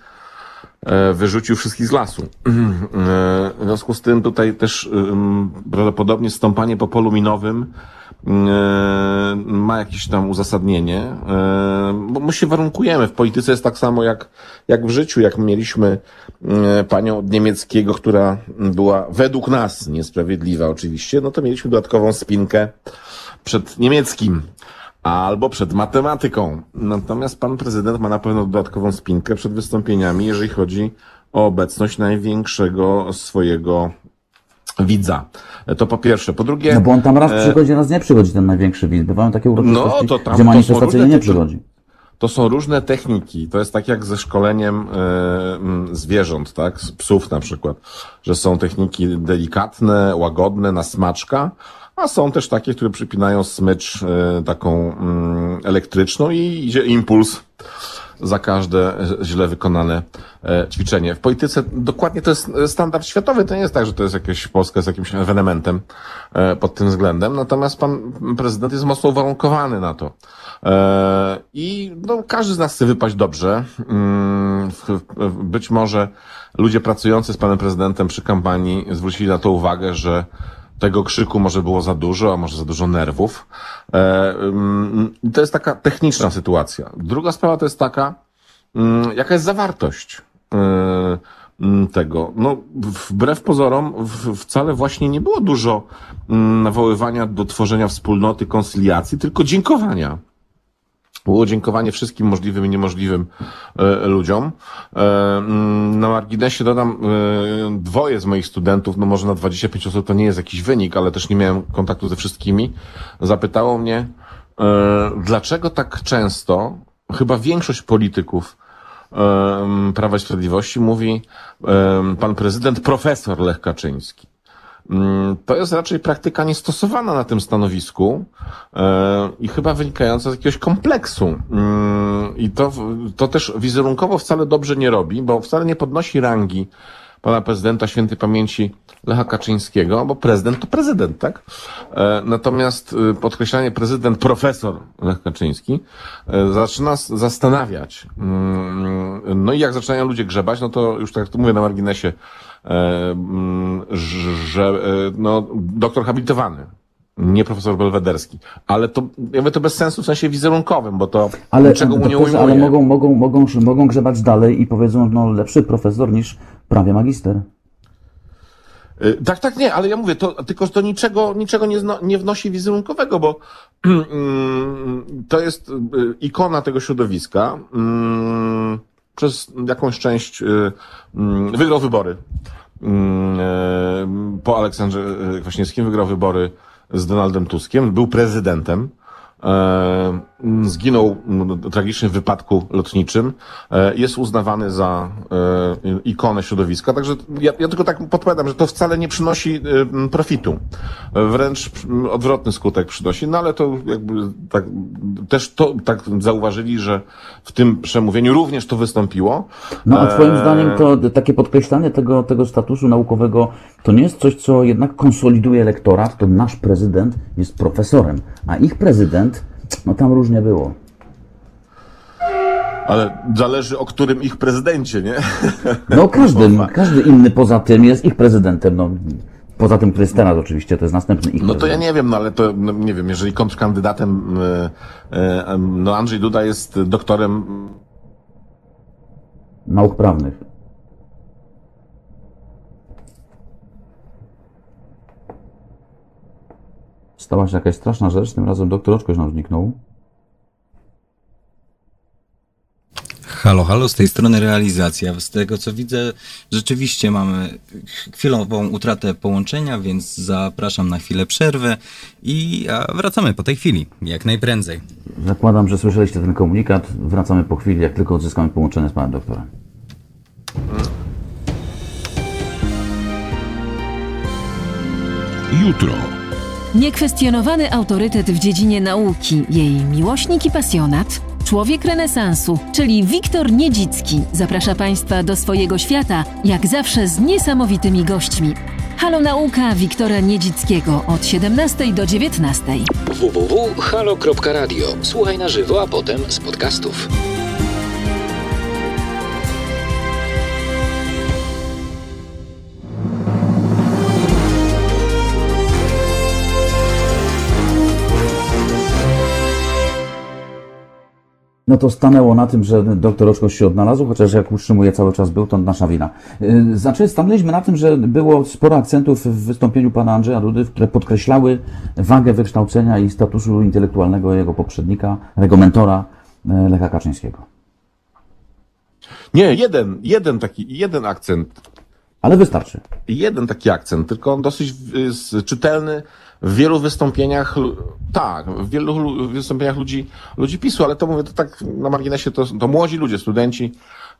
wyrzucił wszystkich z lasu. E, W związku z tym tutaj też prawdopodobnie stąpanie po polu minowym e, ma jakieś tam uzasadnienie, e, bo my się warunkujemy. W polityce jest tak samo jak, jak w życiu, jak mieliśmy e, panią od niemieckiego, która była według nas niesprawiedliwa oczywiście, no to mieliśmy dodatkową spinkę przed niemieckim albo przed matematyką. Natomiast pan prezydent ma na pewno dodatkową spinkę przed wystąpieniami, jeżeli chodzi o obecność największego swojego widza. To po pierwsze. Po drugie,
No bo on tam raz przychodzi, raz nie przychodzi, ten największy widz. Bywają takie uroczystości,
E, No, to tam
gdzie manifestacyjnie
różne
nie przychodzi.
to są różne techniki. To jest tak jak ze szkoleniem e, mm, zwierząt, tak? Z psów na przykład. Że są techniki delikatne, łagodne, na smaczka, a są też takie, które przypinają smycz e, taką mm, elektryczną i idzie impuls za każde e, źle wykonane e, ćwiczenie. W polityce dokładnie to jest standard światowy. To nie jest tak, że to jest jakieś Polska jest jakimś ewenementem pod tym względem. Natomiast pan prezydent jest mocno uwarunkowany na to. I no, każdy z nas chce wypaść dobrze. Mm, Być może ludzie pracujący z panem prezydentem przy kampanii zwrócili na to uwagę, że tego krzyku może było za dużo, a może za dużo nerwów. E, mm, To jest taka techniczna sytuacja. Druga sprawa to jest taka, mm, jaka jest zawartość e, mm, tego. No, wbrew pozorom, wcale właśnie nie było dużo nawoływania do tworzenia wspólnoty, konsyliacji, tylko dziękowania. Było dziękowanie wszystkim możliwym i niemożliwym e, ludziom. E, mm, na marginesie dodam, e, dwoje z moich studentów, no może na 25 osób to nie jest jakiś wynik, ale też nie miałem kontaktu ze wszystkimi, zapytało mnie, dlaczego tak często, chyba większość polityków Prawa i Sprawiedliwości mówi pan prezydent profesor Lech Kaczyński. Mm, To jest raczej praktyka niestosowana na tym stanowisku e, i chyba wynikająca z jakiegoś kompleksu. Mm, I to, to też wizerunkowo wcale dobrze nie robi, bo wcale nie podnosi rangi pana prezydenta świętej pamięci Lecha Kaczyńskiego, bo prezydent to prezydent, tak? E, Natomiast y, podkreślanie prezydent profesor Lech Kaczyński e, zaczyna zastanawiać. Mm, No i jak zaczynają ludzie grzebać, no to już tak tu mówię na marginesie, że e, no, doktor habilitowany, nie profesor Belwederski. Ale to, ja mówię to bez sensu w sensie wizerunkowym, bo to
Ale,
niczego mu nie ujmuje.
ale mogą, mogą, mogą, mogą grzebać dalej i powiedzą, no lepszy profesor niż prawie magister.
Y, Tak, tak, nie, ale ja mówię, to, tylko że to niczego, niczego nie, zno, nie wnosi wizerunkowego, bo mm, to jest ikona tego środowiska. Przez jakąś część y, mm, wygrał wybory. Mm, e, Po Aleksandrze y, Kwaśniewskim wygrał wybory z Donaldem Tuskiem, był prezydentem. Zginął w tragicznym wypadku lotniczym. E, Jest uznawany za e, ikonę środowiska. Także ja, ja tylko tak podpowiadam, że to wcale nie przynosi e, profitu. Wręcz odwrotny skutek przynosi. No ale to jakby tak, też to tak zauważyli, że w tym przemówieniu również to wystąpiło.
No a twoim zdaniem to takie podkreślanie tego, tego statusu naukowego to nie jest coś, co jednak konsoliduje elektorat, to nasz prezydent jest profesorem, a ich prezydent, no tam różnie było.
Ale zależy o którym ich prezydencie, nie?
No każdy, każdy inny poza tym jest ich prezydentem, no poza tym, który jest teraz oczywiście, to jest następny ich
No to ja
prezydent.
nie wiem, no ale to no, nie wiem, jeżeli kontrkandydatem, e, e, no Andrzej Duda jest doktorem
Nauk prawnych. Stała się jakaś straszna rzecz, tym razem doktor Oczkoś nam zniknął.
Halo, halo, z tej strony realizacja. Z tego co widzę, rzeczywiście mamy chwilową utratę połączenia, więc zapraszam na chwilę przerwę i a wracamy po tej chwili, jak najprędzej.
Zakładam, że słyszeliście ten komunikat. Wracamy po chwili, jak tylko odzyskamy połączenie z panem doktorem.
Jutro.
Niekwestionowany autorytet w dziedzinie nauki, jej miłośnik i pasjonat, człowiek renesansu, czyli Wiktor Niedzicki, zaprasza Państwa do swojego świata, jak zawsze z niesamowitymi gośćmi. Halo Nauka Wiktora Niedzickiego od 17 do 19.
www.halo.radio. Słuchaj na żywo, a potem z podcastów.
No to stanęło na tym, że doktor Oczko się odnalazł, chociaż jak utrzymuje cały czas był, to nasza wina. Yy, Znaczy, stanęliśmy na tym, że było sporo akcentów w wystąpieniu pana Andrzeja Dudy, które podkreślały wagę wykształcenia i statusu intelektualnego jego poprzednika, jego mentora, yy, Lecha Kaczyńskiego.
Nie, jeden, jeden taki, jeden akcent
Ale wystarczy.
jeden taki akcent, tylko on dosyć y, czytelny w wielu wystąpieniach, tak, w wielu lu- wystąpieniach ludzi, ludzi PiSu, ale to mówię, to tak na marginesie, to, to młodzi ludzie, studenci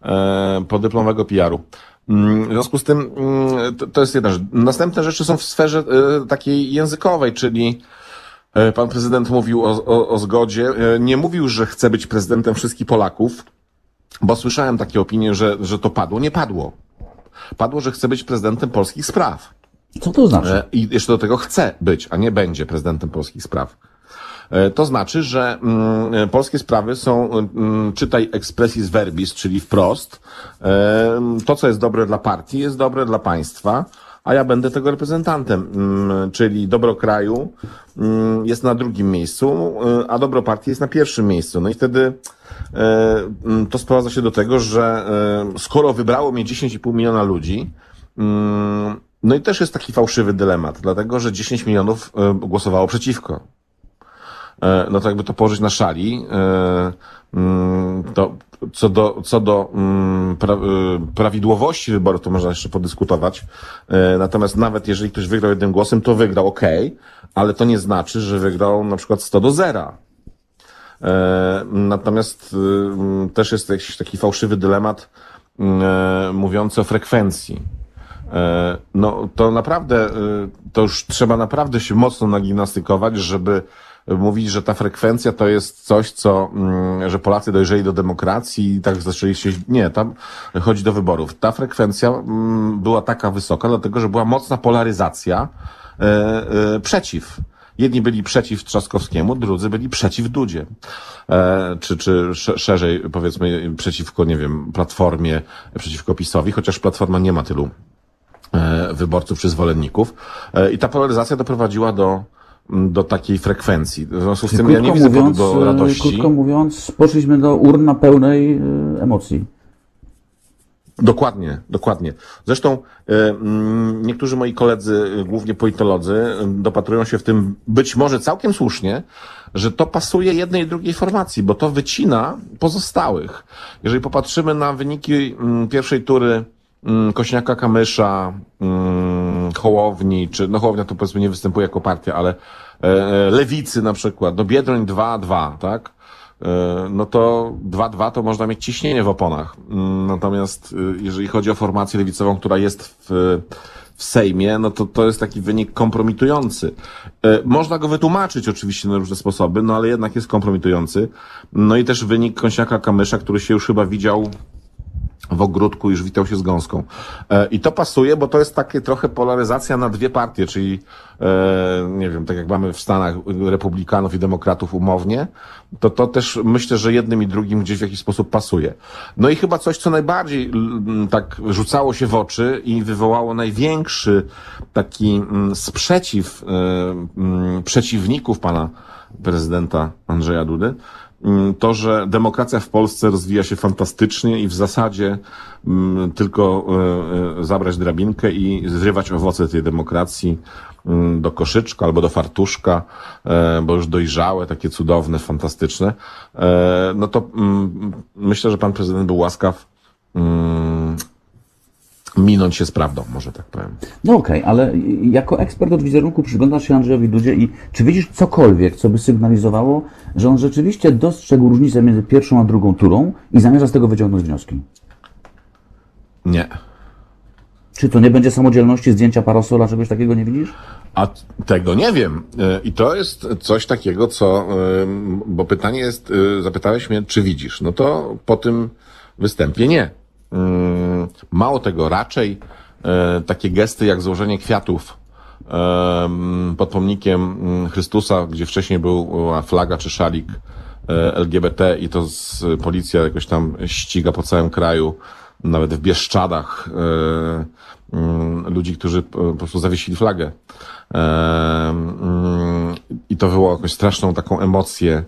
e, podyplomowego PR-u. Mm, W związku z tym mm, to, to jest jedna rzecz. Następne rzeczy są w sferze e, takiej językowej, czyli e, pan prezydent mówił o, o, o zgodzie. E, Nie mówił, że chce być prezydentem wszystkich Polaków, bo słyszałem takie opinie, że, że to padło. Nie padło. Padło, że chce być prezydentem polskich spraw.
Co to znaczy?
E, I jeszcze do tego chce być, a nie będzie prezydentem polskich spraw. E, To znaczy, że mm, e, polskie sprawy są, mm, czytaj expressis verbis, czyli wprost, e, to, co jest dobre dla partii, jest dobre dla państwa, a ja będę tego reprezentantem, mm, czyli dobro kraju mm, jest na drugim miejscu, a dobro partii jest na pierwszym miejscu. No i wtedy mm, to sprowadza się do tego, że skoro wybrało mnie 10,5 miliona ludzi, mm, no i też jest taki fałszywy dylemat, dlatego że 10 milionów e, głosowało przeciwko. E, No to jakby to położyć na szali, e, mm, to co do, co do mm, pra, prawidłowości wyborów, to można jeszcze podyskutować. Natomiast nawet jeżeli ktoś wygrał jednym głosem, to wygrał, ok, ale to nie znaczy, że wygrał na przykład 100 do zera. E, Natomiast też jest jakiś taki fałszywy dylemat mówiący o frekwencji. E, No to naprawdę, y, to już trzeba naprawdę się mocno nagimnastykować, żeby mówić, że ta frekwencja to jest coś, co, mm, że Polacy dojrzeli do demokracji i tak zaczęli się, nie, tam chodzi do wyborów. Ta frekwencja mm, była taka wysoka, dlatego, że była mocna polaryzacja e, e, przeciw. Jedni byli przeciw Trzaskowskiemu, drudzy byli przeciw Dudzie. E, czy, czy sze- szerzej, powiedzmy, przeciwko, nie wiem, Platformie, przeciwko PiSowi, chociaż Platforma nie ma tylu e, wyborców czy zwolenników. E, I ta polaryzacja doprowadziła do, do takiej frekwencji. W związku z tym ja nie widzę
mówiąc,
do
e,
radości.
krótko mówiąc, poszliśmy do urna pełnej e, emocji.
Dokładnie, dokładnie. Zresztą e, niektórzy moi koledzy, e, głównie politolodzy, e, dopatrują się w tym być może całkiem słusznie, że to pasuje jednej i drugiej formacji, bo to wycina pozostałych. Jeżeli popatrzymy na wyniki pierwszej tury Kośniaka Kamysza, mm, Hołowni, czy no Hołownia to powiedzmy nie występuje jako partia, ale e, e, Lewicy na przykład, no Biedroń 2-2, tak? E, no to 2-2 to można mieć ciśnienie w oponach. Mm, Natomiast jeżeli chodzi o formację lewicową, która jest w, w Sejmie, no to to jest taki wynik kompromitujący. Można go wytłumaczyć oczywiście na różne sposoby, no ale jednak jest kompromitujący. No i też wynik Kąsiaka Kamysza, który się już chyba widział w ogródku już witał się z gąską. E, I to pasuje, bo to jest takie trochę polaryzacja na dwie partie, czyli e, nie wiem, tak jak mamy w Stanach republikanów i demokratów umownie, to to też myślę, że jednym i drugim gdzieś w jakiś sposób pasuje. No i chyba coś, co najbardziej tak rzucało się w oczy i wywołało największy taki sprzeciw e, przeciwników pana prezydenta Andrzeja Dudy, to, że demokracja w Polsce rozwija się fantastycznie i w zasadzie mm, tylko e, e, zabrać drabinkę i zrywać owoce tej demokracji mm, do koszyczka albo do fartuszka, e, bo już dojrzałe, takie cudowne, fantastyczne, no to mm, myślę, że pan prezydent był łaskaw mm, minąć się z prawdą, może tak powiem.
No okej, ale jako ekspert od wizerunku przyglądasz się Andrzejowi Dudzie i czy widzisz cokolwiek, co by sygnalizowało, że on rzeczywiście dostrzegł różnicę między pierwszą a drugą turą i zamierza z tego wyciągnąć wnioski?
Nie.
Czy to nie będzie samodzielności zdjęcia parasola, czegoś takiego nie widzisz?
A tego nie wiem. E, I to jest coś takiego, co, e, bo pytanie jest, e, zapytałeś mnie, czy widzisz? No to po tym występie nie. Mm, Mało tego, raczej e, takie gesty jak złożenie kwiatów em, pod pomnikiem Chrystusa, gdzie wcześniej była flaga czy szalik LGBT i to z, policja jakoś tam ściga po całym kraju, nawet w Bieszczadach ludzi, którzy po prostu zawiesili flagę. I to wywołało jakąś straszną taką emocję.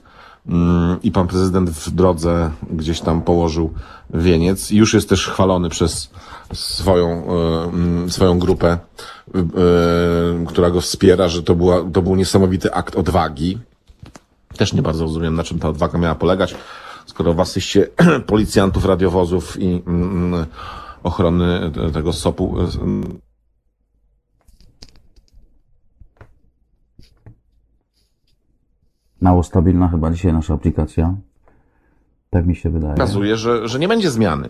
Mm, I pan prezydent w drodze gdzieś tam położył wieniec. Już jest też chwalony przez swoją, e, mm, swoją grupę, e, która go wspiera, że to, była, to był niesamowity akt odwagi. Też nie bardzo rozumiem, na czym ta odwaga miała polegać, skoro w asyście policjantów, radiowozów i mm, ochrony te- tego SOP-u
Mało stabilna chyba dzisiaj nasza aplikacja. Tak mi się wydaje.
pokazuje, że, że nie będzie zmiany.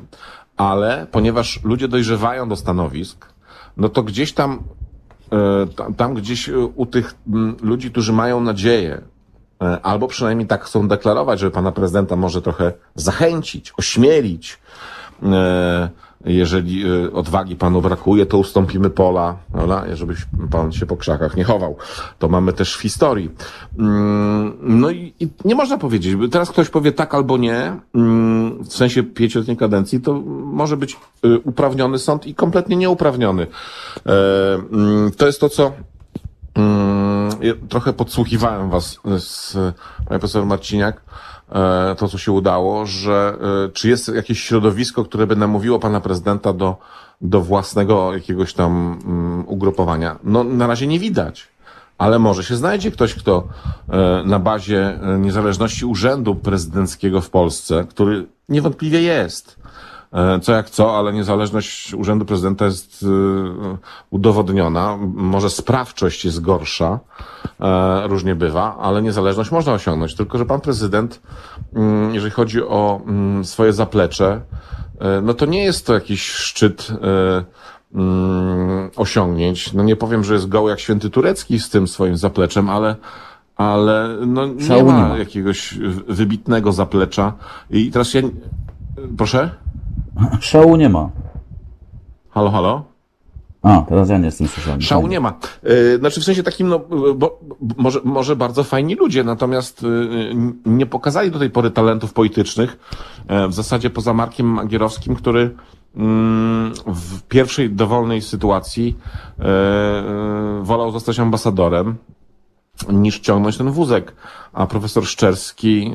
Ale ponieważ ludzie dojrzewają do stanowisk, no to gdzieś tam, e, tam, tam gdzieś e, u tych ludzi, którzy mają nadzieję, e, albo przynajmniej tak chcą deklarować, że pana prezydenta może trochę zachęcić, ośmielić, jeżeli e, odwagi panu brakuje, to ustąpimy pola, prawda? żeby pan się po krzakach nie chował. To mamy też w historii. Mm, No i, i nie można powiedzieć, bo teraz ktoś powie tak albo nie, mm, w sensie pięcioletniej kadencji, to może być y, uprawniony sąd i kompletnie nieuprawniony. E, mm, To jest to, co trochę podsłuchiwałem was z panie profesor Marciniak, e, to co się udało, że e, czy jest jakieś środowisko, które by namówiło pana prezydenta do, do własnego jakiegoś tam mm, ugrupowania? No na razie nie widać. Ale może się znajdzie ktoś, kto e, na bazie e, niezależności urzędu prezydenckiego w Polsce, który niewątpliwie jest, E, co jak co, ale niezależność Urzędu Prezydenta jest e, udowodniona. Może sprawczość jest gorsza, e, różnie bywa, ale niezależność można osiągnąć. Tylko, że pan prezydent, mm, jeżeli chodzi o mm, swoje zaplecze, e, no to nie jest to jakiś szczyt e, mm, osiągnięć. No nie powiem, że jest goły jak święty turecki z tym swoim zapleczem, ale ale no nie
Szału nie
ma
ma.
jakiegoś wybitnego zaplecza. I teraz ja... Proszę?
Szału nie ma.
Halo, halo?
A, teraz ja nie jestem słyszalny.
Szału nie ma. E, Znaczy w sensie takim, no, bo, bo może, może bardzo fajni ludzie, natomiast e, nie pokazali do tej pory talentów politycznych. E, W zasadzie poza Markiem Magierowskim, który mm, w pierwszej dowolnej sytuacji wolał zostać ambasadorem niż ciągnąć ten wózek. A profesor Szczerski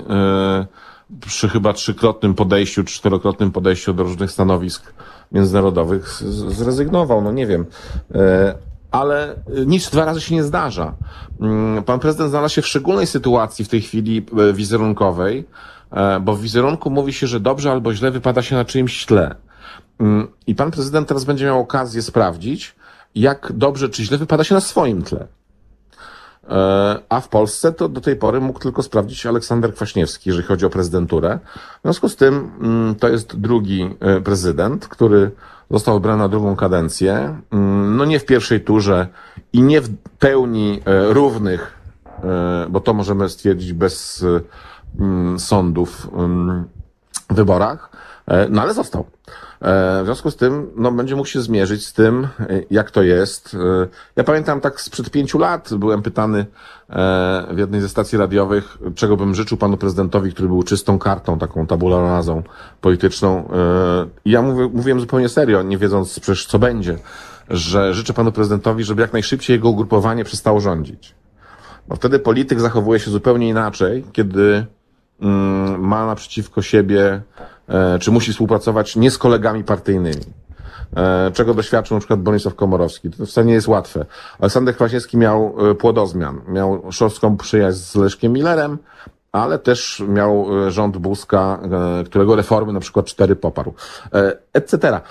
przy chyba trzykrotnym podejściu, czterokrotnym podejściu do różnych stanowisk międzynarodowych zrezygnował, no nie wiem. E, Ale nic dwa razy się nie zdarza. Mm, Pan prezydent znalazł się w szczególnej sytuacji w tej chwili e, wizerunkowej, e, bo w wizerunku mówi się, że dobrze albo źle wypada się na czyimś tle. Mm, I pan prezydent teraz będzie miał okazję sprawdzić, jak dobrze czy źle wypada się na swoim tle. E, A w Polsce to do tej pory mógł tylko sprawdzić Aleksander Kwaśniewski, jeżeli chodzi o prezydenturę. W związku z tym mm, to jest drugi e, prezydent, który został wybrany na drugą kadencję. Mm, No nie w pierwszej turze i nie w pełni e, równych, bo to możemy stwierdzić bez mm, sądów, wyborach, no ale został. E, W związku z tym, no, będzie mógł się zmierzyć z tym, e, jak to jest. E, Ja pamiętam tak sprzed pięciu lat byłem pytany e, w jednej ze stacji radiowych, czego bym życzył panu prezydentowi, który był czystą kartą, taką tabula rasą polityczną. E, I ja mówię, mówiłem zupełnie serio, nie wiedząc przecież co będzie, że życzę panu prezydentowi, żeby jak najszybciej jego ugrupowanie przestało rządzić. Bo wtedy polityk zachowuje się zupełnie inaczej, kiedy mm, ma naprzeciwko siebie, e, czy musi współpracować nie z kolegami partyjnymi. E, czego doświadczył na przykład Bronisław Komorowski. To wcale nie jest łatwe. Aleksander Kwaśniewski miał e, płodozmian. Miał szorstką przyjaźń z Leszkiem Millerem, ale też miał e, rząd Buzka, e, którego reformy na przykład cztery poparł, e, etc. E,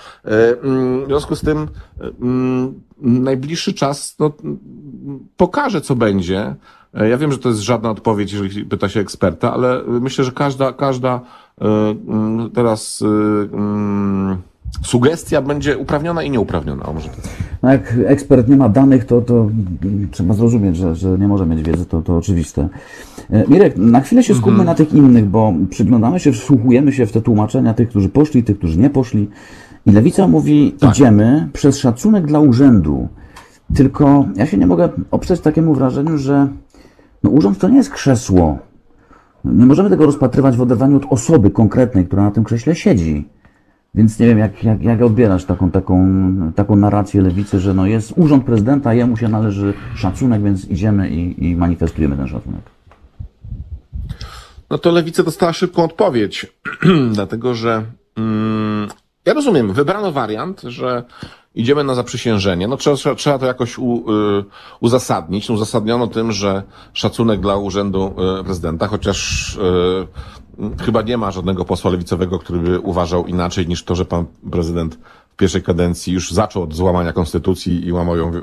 mm, W związku z tym e, mm, najbliższy czas no, pokaże, co będzie. E, Ja wiem, że to jest żadna odpowiedź, jeżeli pyta się eksperta, ale myślę, że każda, każda e, teraz e, mm, sugestia będzie uprawniona i nieuprawniona. O, może tak.
No jak ekspert nie ma danych, to, to mm, trzeba zrozumieć, że, że nie może mieć wiedzy, to, to oczywiste. E, Mirek, na chwilę się skupmy na tych innych, bo przyglądamy się, wsłuchujemy się w te tłumaczenia tych, którzy poszli, tych, którzy nie poszli. I Lewica mówi, idziemy przez szacunek dla urzędu. Tylko ja się nie mogę oprzeć takiemu wrażeniu, że no, urząd to nie jest krzesło. Nie możemy tego rozpatrywać w oderwaniu od osoby konkretnej, która na tym krześle siedzi. Więc nie wiem, jak, jak, jak odbierasz taką, taką, taką narrację lewicy, że no jest urząd prezydenta, jemu się należy szacunek, więc idziemy i, i manifestujemy ten szacunek.
No to lewica dostała szybką odpowiedź, dlatego że mm, ja rozumiem, wybrano wariant, że idziemy na zaprzysiężenie. No trzeba, trzeba, to jakoś u, y, uzasadnić. Uzasadniono tym, że szacunek dla urzędu y, prezydenta, chociaż y, chyba nie ma żadnego posła lewicowego, który by uważał inaczej niż to, że pan prezydent w pierwszej kadencji już zaczął od złamania konstytucji i łamał ją wi-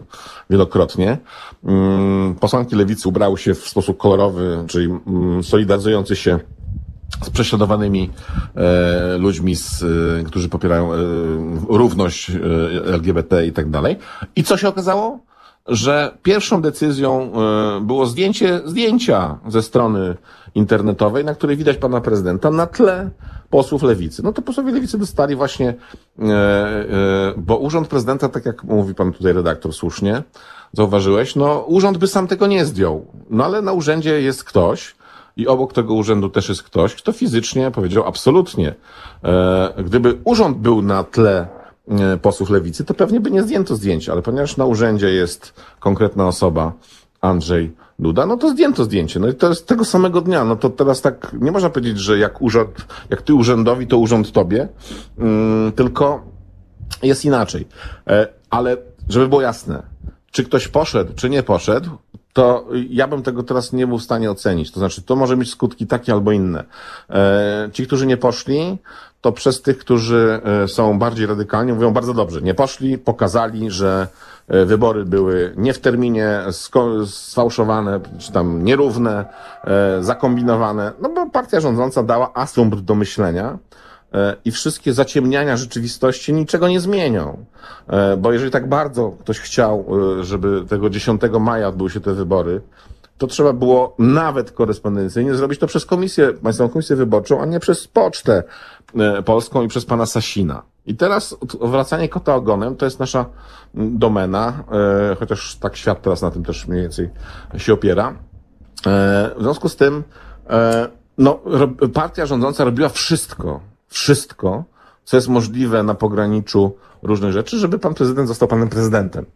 wielokrotnie. Mm, Posłanki lewicy ubrały się w sposób kolorowy, czyli mm, solidaryzujący się z prześladowanymi e, ludźmi, z, e, którzy popierają e, równość e, LGBT i tak dalej. I co się okazało? Że pierwszą decyzją e, było zdjęcie zdjęcia ze strony internetowej, na której widać pana prezydenta na tle posłów lewicy. No to posłowie lewicy dostali właśnie, e, e, bo urząd prezydenta, tak jak mówi pan tutaj redaktor słusznie, zauważyłeś, no urząd by sam tego nie zdjął. No ale na urzędzie jest ktoś, i obok tego urzędu też jest ktoś, kto fizycznie powiedział absolutnie. E, gdyby urząd był na tle e, posłów lewicy, to pewnie by nie zdjęto zdjęcia, ale ponieważ na urzędzie jest konkretna osoba, Andrzej Duda, no to zdjęto zdjęcie. No i to jest tego samego dnia. No to teraz tak, nie można powiedzieć, że jak urząd, jak ty urzędowi, to urząd tobie, mm, tylko jest inaczej. E, ale żeby było jasne, czy ktoś poszedł, czy nie poszedł, to ja bym tego teraz nie był w stanie ocenić. To znaczy, to może mieć skutki takie albo inne. E, ci, którzy nie poszli, to przez tych, którzy e, są bardziej radykalni, mówią bardzo dobrze. Nie poszli, pokazali, że e, wybory były nie w terminie, sfałszowane, czy tam nierówne, zakombinowane. No bo partia rządząca dała asumpt do myślenia. E, i wszystkie zaciemniania rzeczywistości niczego nie zmienią. E, Bo jeżeli tak bardzo ktoś chciał, e, żeby tego 10 maja odbyły się te wybory, to trzeba było nawet korespondencyjnie zrobić to przez komisję, Państwową Komisję Wyborczą, a nie przez Pocztę Polską i przez pana Sasina. I teraz wracanie kota ogonem to jest nasza mm, domena, chociaż tak świat teraz na tym też mniej więcej się opiera. W związku z tym, no, partia rządząca robiła wszystko, wszystko, co jest możliwe na pograniczu różnych rzeczy, żeby pan prezydent został panem prezydentem.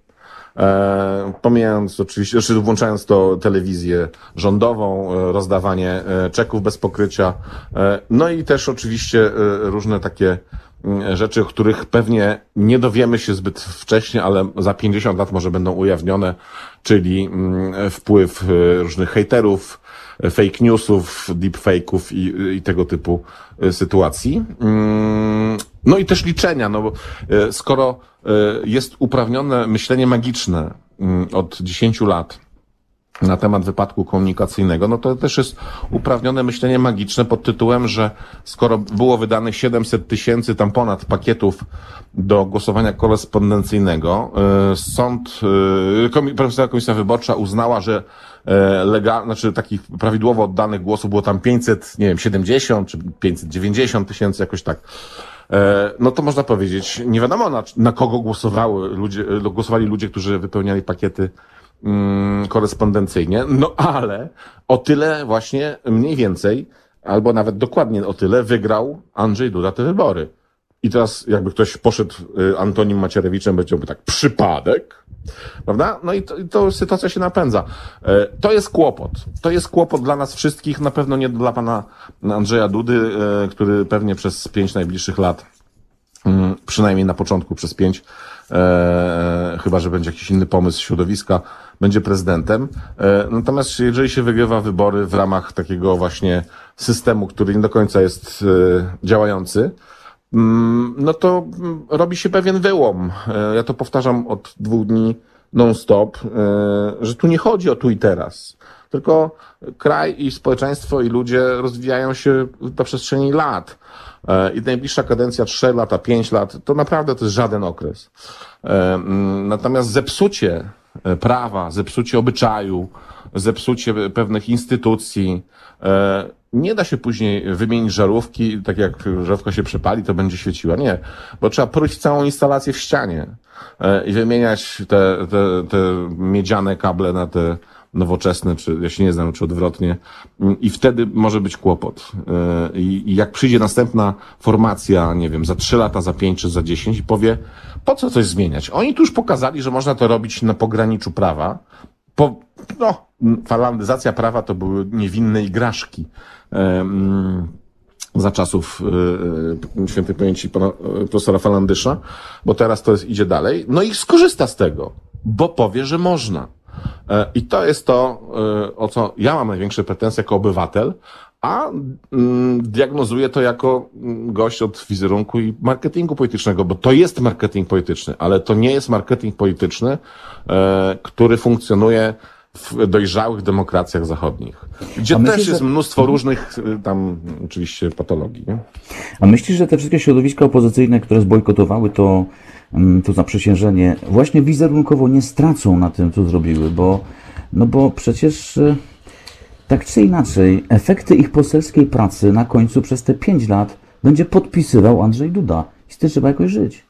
E, pomijając oczywiście, czy włączając to telewizję rządową, e, rozdawanie e, czeków bez pokrycia, e, no i też oczywiście e, różne takie mm, rzeczy, których pewnie nie dowiemy się zbyt wcześnie, ale za 50 lat może będą ujawnione, czyli mm, wpływ różnych hejterów, fake newsów, deepfake'ów i, i tego typu e, sytuacji. Mm, No i też liczenia, no bo e, skoro e, jest uprawnione myślenie magiczne mm, od 10 lat, na temat wypadku komunikacyjnego, no to też jest uprawnione myślenie magiczne pod tytułem, że skoro było wydanych 700 tysięcy, tam ponad pakietów do głosowania korespondencyjnego, sąd, Komisja Wyborcza uznała, że legal, znaczy takich prawidłowo oddanych głosów było tam 500, nie wiem, 70 czy 590 tysięcy, jakoś tak. E, No to można powiedzieć, nie wiadomo na, na kogo głosowały ludzie, e, głosowali ludzie, którzy wypełniali pakiety mm, korespondencyjnie, no ale o tyle właśnie mniej więcej, albo nawet dokładnie o tyle wygrał Andrzej Duda te wybory. I teraz jakby ktoś poszedł y, Antonim Macierewiczem, powiedziałby tak, przypadek, prawda? No i to, i to sytuacja się napędza. E, To jest kłopot. To jest kłopot dla nas wszystkich, na pewno nie dla pana Andrzeja Dudy, e, który pewnie przez pięć najbliższych lat Mm, przynajmniej na początku przez pięć, e, chyba że będzie jakiś inny pomysł środowiska, będzie prezydentem. Natomiast jeżeli się wygrywa wybory w ramach takiego właśnie systemu, który nie do końca jest działający, no to mm, robi się pewien wyłom. E, ja to powtarzam od dwóch dni non-stop, e, że tu nie chodzi o tu i teraz. Tylko kraj i społeczeństwo i ludzie rozwijają się na przestrzeni lat. E, I najbliższa kadencja 3 lata, 5 lat, to naprawdę to jest żaden okres. Mm, Natomiast zepsucie prawa, zepsucie obyczaju, zepsucie pewnych instytucji, nie da się później wymienić żarówki, tak jak żarówka się przepali, to będzie świeciła. Nie, bo trzeba pryć całą instalację w ścianie e, i wymieniać te, te, te miedziane kable na te nowoczesne, czy ja się nie znam, czy odwrotnie. I wtedy może być kłopot. E, I i jak przyjdzie następna formacja, nie wiem, za trzy lata, za pięć czy za dziesięć i powie, po co coś zmieniać? Oni tu już pokazali, że można to robić na pograniczu prawa. Po, no, falandyzacja prawa to były niewinne igraszki. E, za czasów y, świętej pamięci pana y, profesora Falandysza, bo teraz to jest, idzie dalej. No i skorzysta z tego, bo powie, że można. E, I to jest to, o co ja mam największe pretensje jako obywatel, a mm, diagnozuję to jako mm, gość od wizerunku i marketingu politycznego, bo to jest marketing polityczny, ale to nie jest marketing polityczny, e, który funkcjonuje w dojrzałych demokracjach zachodnich, gdzie
A
też
myślisz,
jest
że-
mnóstwo różnych y, tam oczywiście patologii. Nie?
A myślisz, że te wszystkie środowiska opozycyjne, które zbojkotowały to, mm, to zaprzysiężenie, właśnie wizerunkowo nie stracą na tym, co zrobiły, bo, no bo przecież e, tak czy inaczej, efekty ich poselskiej pracy na końcu przez te pięć lat będzie podpisywał Andrzej Duda. I z tym trzeba jakoś żyć.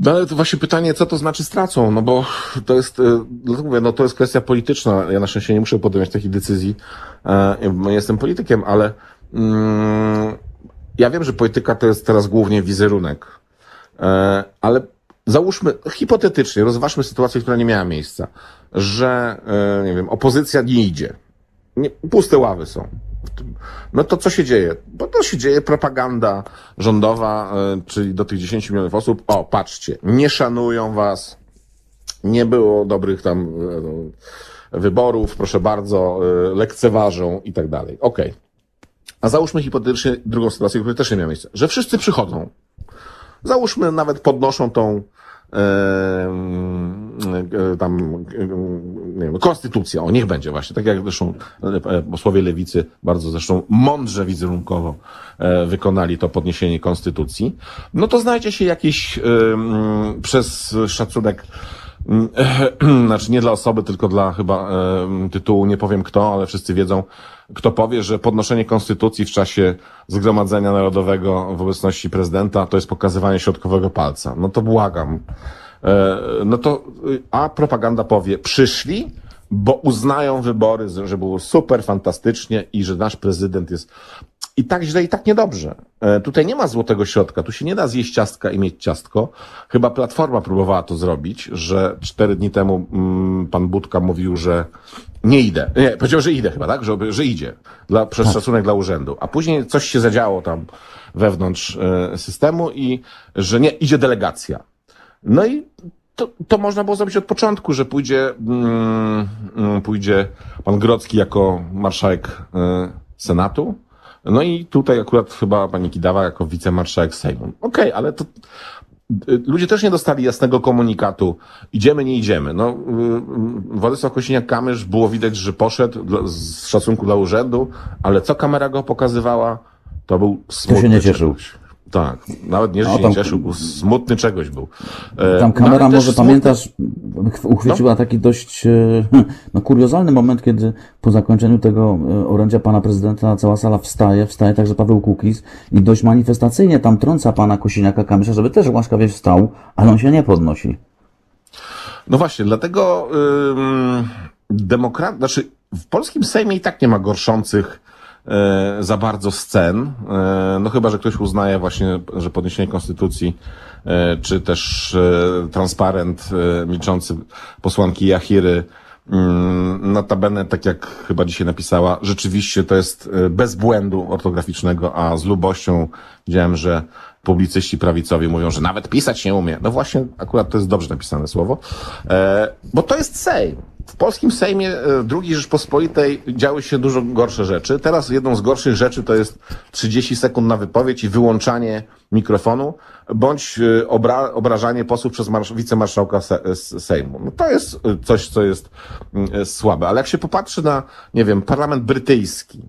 No ale to właśnie pytanie, co to znaczy stracą, no bo to jest, y, dlatego mówię, no to jest kwestia polityczna. Ja na szczęście nie muszę podejmować takich decyzji, e, nie jestem politykiem, ale mm, ja wiem, że polityka to jest teraz głównie wizerunek, e, ale załóżmy, hipotetycznie, rozważmy sytuację, która nie miała miejsca, że, e, nie wiem, opozycja nie idzie. Puste ławy są. No to co się dzieje? Bo to się dzieje propaganda rządowa, e, czyli do tych 10 milionów osób. O, patrzcie, nie szanują was, nie było dobrych tam e, wyborów, proszę bardzo, e, lekceważą i tak dalej. Okej. A załóżmy hipotetycznie drugą sytuację, która też nie miała miejsca, że wszyscy przychodzą. Załóżmy nawet podnoszą tą e, e, tam nie wiem, konstytucję, o niech będzie właśnie, tak jak zresztą e, posłowie lewicy bardzo zresztą mądrze wizerunkowo e, wykonali to podniesienie konstytucji, no to znajdzie się jakiś e, przez szacunek znaczy nie dla osoby, tylko dla chyba e, tytułu, nie powiem kto, ale wszyscy wiedzą, kto powie, że podnoszenie konstytucji w czasie Zgromadzenia Narodowego w obecności prezydenta to jest pokazywanie środkowego palca. No to błagam. E, no to, y, a propaganda powie, przyszli, bo uznają wybory, że było super, fantastycznie i że nasz prezydent jest i tak źle, i tak niedobrze. E, Tutaj nie ma złotego środka. Tu się nie da zjeść ciastka i mieć ciastko. Chyba Platforma próbowała to zrobić, że cztery dni temu mm, pan Budka mówił, że nie idę. Nie, powiedział, że idę chyba, tak? Że, że idzie. Dla, przez szacunek dla urzędu. A później coś się zadziało tam wewnątrz e, systemu i że nie, idzie delegacja. No i to, to można było zrobić od początku, że pójdzie, mm, mm, pójdzie pan Grocki jako marszałek e, Senatu. No i tutaj akurat chyba pani Kidawa jako wicemarszałek Sejmu. Okej, ale to y, ludzie też nie dostali jasnego komunikatu. Idziemy, nie idziemy. No, y, y, Władysław Kosiniak-Kamysz było widać, że poszedł z szacunku dla urzędu, ale co kamera go pokazywała, to był smutny
nie cieszył.
Tak, nawet nie, że
No,
się
tam-
nie cieszył, smutny czegoś był. E,
Tam
no,
kamera, może pamiętasz, ch- uchwyciła taki dość e, no, kuriozalny moment, kiedy po zakończeniu tego e, orędzia pana prezydenta cała sala wstaje, wstaje także Paweł Kukiz i dość manifestacyjnie tam trąca pana Kosiniaka Kamysza, żeby też łaskawie wstał, ale on się nie podnosi.
No właśnie, dlatego ym, demokrat, znaczy w polskim Sejmie i tak nie ma gorszących za bardzo scen, e, no chyba, że ktoś uznaje właśnie, że podniesienie konstytucji, e, czy też e, transparent e, milczący posłanki Jachiry, mm, Notabene, tak jak chyba dzisiaj napisała, rzeczywiście to jest e, bez błędu ortograficznego, a z lubością widziałem, że publicyści prawicowi mówią, że nawet pisać nie umie. No właśnie, akurat to jest dobrze napisane słowo, e, bo to jest Sejm. W polskim Sejmie e, II Rzeczpospolitej działy się dużo gorsze rzeczy. Teraz jedną z gorszych rzeczy to jest 30 sekund na wypowiedź i wyłączanie mikrofonu, bądź e, obra obrażanie posłów przez marsz- wicemarszałka se Sejmu. No to jest e, coś, co jest mm, słabe. Ale jak się popatrzy na, nie wiem, parlament brytyjski,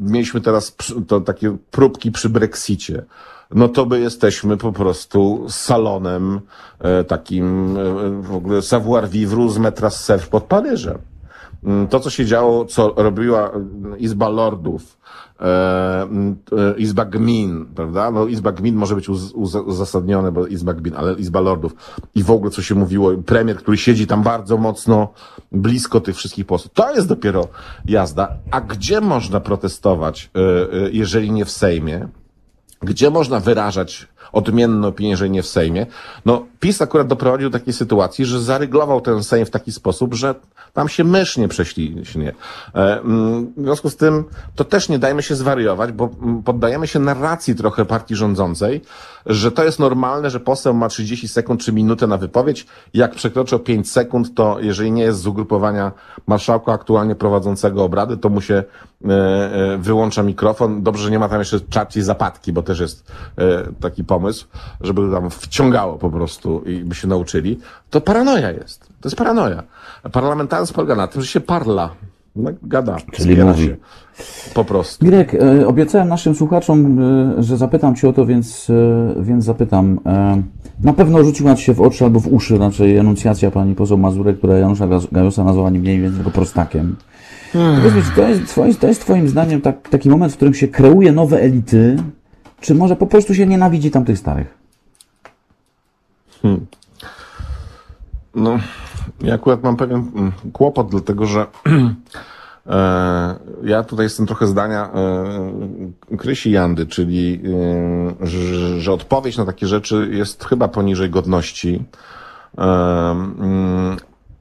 mieliśmy teraz to takie próbki przy Brexicie, no to by jesteśmy po prostu salonem e, takim e, w ogóle savoir vivre z metra surf pod Paryżem. Mm, To, co się działo, co robiła e, Izba Lordów, e, m, e, Izba Gmin, prawda? No, Izba Gmin może być uz, uz, uzasadnione, bo Izba Gmin, ale Izba Lordów i w ogóle, co się mówiło, premier, który siedzi tam bardzo mocno blisko tych wszystkich posłów. To jest dopiero jazda. A gdzie można protestować, e, jeżeli nie w Sejmie? Gdzie można wyrażać odmienne opinie, jeżeli nie w Sejmie? No, PiS akurat doprowadził do takiej sytuacji, że zaryglował ten Sejm w taki sposób, że tam się mysz nie prześliśnie. E, mm, W związku z tym to też nie dajmy się zwariować, bo mm, poddajemy się narracji trochę partii rządzącej, że to jest normalne, że poseł ma 30 sekund czy minutę na wypowiedź. Jak przekroczy o 5 sekund, to jeżeli nie jest z ugrupowania marszałka aktualnie prowadzącego obrady, to mu się e, e, wyłącza mikrofon. Dobrze, że nie ma tam jeszcze czarci zapadki, bo też jest taki pomysł, żeby tam wciągało po prostu i by się nauczyli. To paranoja jest. To jest paranoja. Parlamentaryzm polega na tym, że się parla. No, gada.
Czyli mówi.
się. Po prostu.
Mirek, e, obiecałem naszym słuchaczom, e, że zapytam Cię o to, więc, e, więc zapytam. Na pewno rzuciła Ci się w oczy albo w uszy raczej enuncjacja pani poseł Mazurek, która Janusza Gajosa nazwała nie mniej więcej tylko prostakiem. Powiedz mi, czy to jest, twoim, to jest Twoim zdaniem tak, taki moment, w którym się kreuje nowe elity, czy może po prostu się nienawidzi tamtych starych?
No, ja akurat mam pewien mm, kłopot, dlatego że e, ja tutaj jestem trochę zdania e, Krysi Jandy, czyli e, że, odpowiedź na takie rzeczy jest chyba poniżej godności. Mm,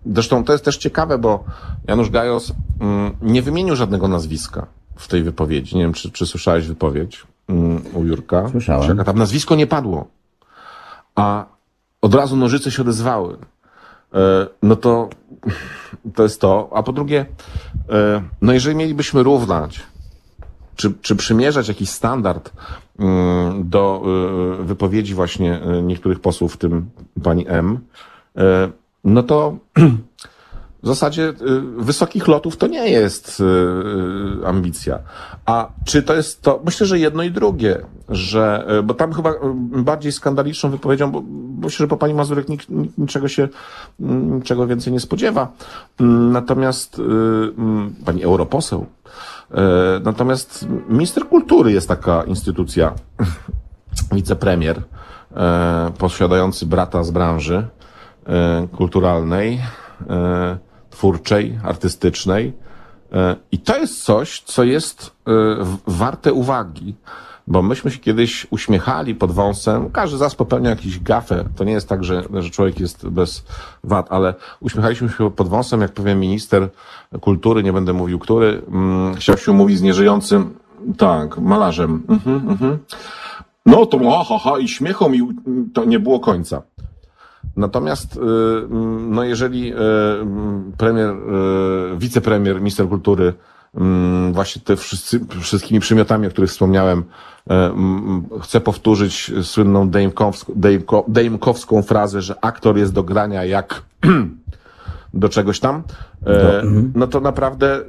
Zresztą to jest też ciekawe, bo Janusz Gajos mm, nie wymienił żadnego nazwiska w tej wypowiedzi. Nie wiem, czy, czy słyszałeś wypowiedź u Jurka.
Słyszałem.
Czeka, Tam nazwisko nie padło, a od razu nożyce się odezwały. E, no to to jest to. A po drugie, e, no jeżeli mielibyśmy równać, czy, czy przymierzać jakiś standard mm, do e, wypowiedzi właśnie niektórych posłów, w tym pani M, no to w zasadzie y, wysokich lotów to nie jest y, y, ambicja. A czy to jest to? Myślę, że jedno i drugie, że, bo tam chyba bardziej skandaliczną wypowiedzią, bo, myślę, że po pani Mazurek nikt, niczego się, mm, niczego więcej nie spodziewa. Mm, Natomiast mm, pani europoseł, natomiast minister kultury jest taka instytucja, wicepremier, posiadający brata z branży kulturalnej, twórczej, artystycznej. E, I to jest coś, co jest e, warte uwagi, bo myśmy się kiedyś uśmiechali pod wąsem. Każdy z nas popełnia jakiś gafę. To nie jest tak, że, że człowiek jest bez wad, ale uśmiechaliśmy się pod wąsem, jak powiem minister kultury, nie będę mówił który, mm, chciał się umówić z nieżyjącym, tak, malarzem. Mhm, mhm. No to ha, ha, ha, i śmiechom i to nie było końca. Natomiast, y, mm, no jeżeli y, mm, premier, y, wicepremier, minister kultury mm, właśnie te wszyscy, wszystkimi przymiotami, o których wspomniałem, chce powtórzyć słynną Dejmkowską, Dejmko, Dejmkowską frazę, że aktor jest do grania jak do czegoś tam, e, no to naprawdę y,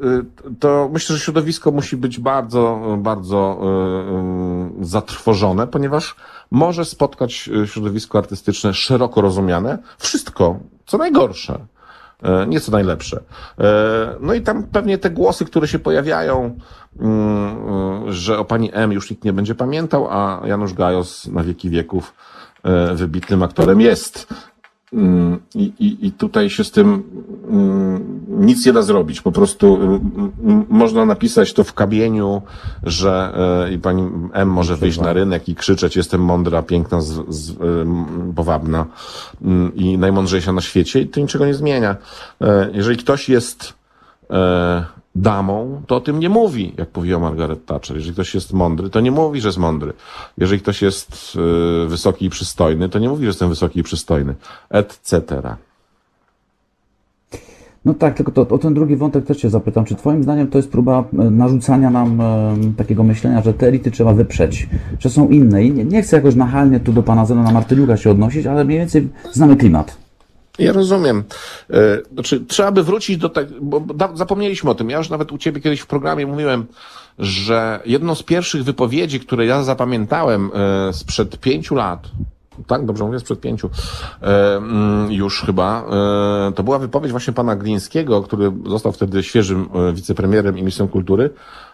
to myślę, że środowisko musi być bardzo, bardzo y, zatrwożone, ponieważ może spotkać środowisko artystyczne szeroko rozumiane wszystko, co najgorsze. e, Nie co najlepsze. E, No i tam pewnie te głosy, które się pojawiają, mm, że o pani M już nikt nie będzie pamiętał, a Janusz Gajos na wieki wieków e, wybitnym aktorem jest. Mm, I, i, I tutaj się z tym mm, nic nie da zrobić. Po prostu mm, można napisać to w kamieniu, że e, i pani M może wyjść na rynek i krzyczeć jestem mądra, piękna, z, z, e, powabna i najmądrzejsza na świecie i to niczego nie zmienia. E, jeżeli ktoś jest damą, to o tym nie mówi, jak mówiła Margaret Thatcher. Jeżeli ktoś jest mądry, to nie mówi, że jest mądry. Jeżeli ktoś jest y, wysoki i przystojny, to nie mówi, że jestem wysoki i przystojny, etc.
No tak, tylko to, o ten drugi wątek też Cię zapytam. Czy Twoim zdaniem to jest próba e, narzucania nam e, takiego myślenia, że te elity trzeba wyprzeć, że są inne? I nie, nie chcę jakoś nachalnie tu do Pana Zenona Martyniuka się odnosić, ale mniej więcej znamy klimat.
Ja rozumiem. E, znaczy, trzeba by wrócić do tego, bo zapomnieliśmy o tym. Ja już nawet u ciebie kiedyś w programie mówiłem, że jedną z pierwszych wypowiedzi, które ja zapamiętałem e, sprzed pięciu lat, tak, dobrze mówię, sprzed pięciu, e, mm, już chyba, to była wypowiedź właśnie pana Glińskiego, który został wtedy świeżym wicepremierem i ministrem kultury,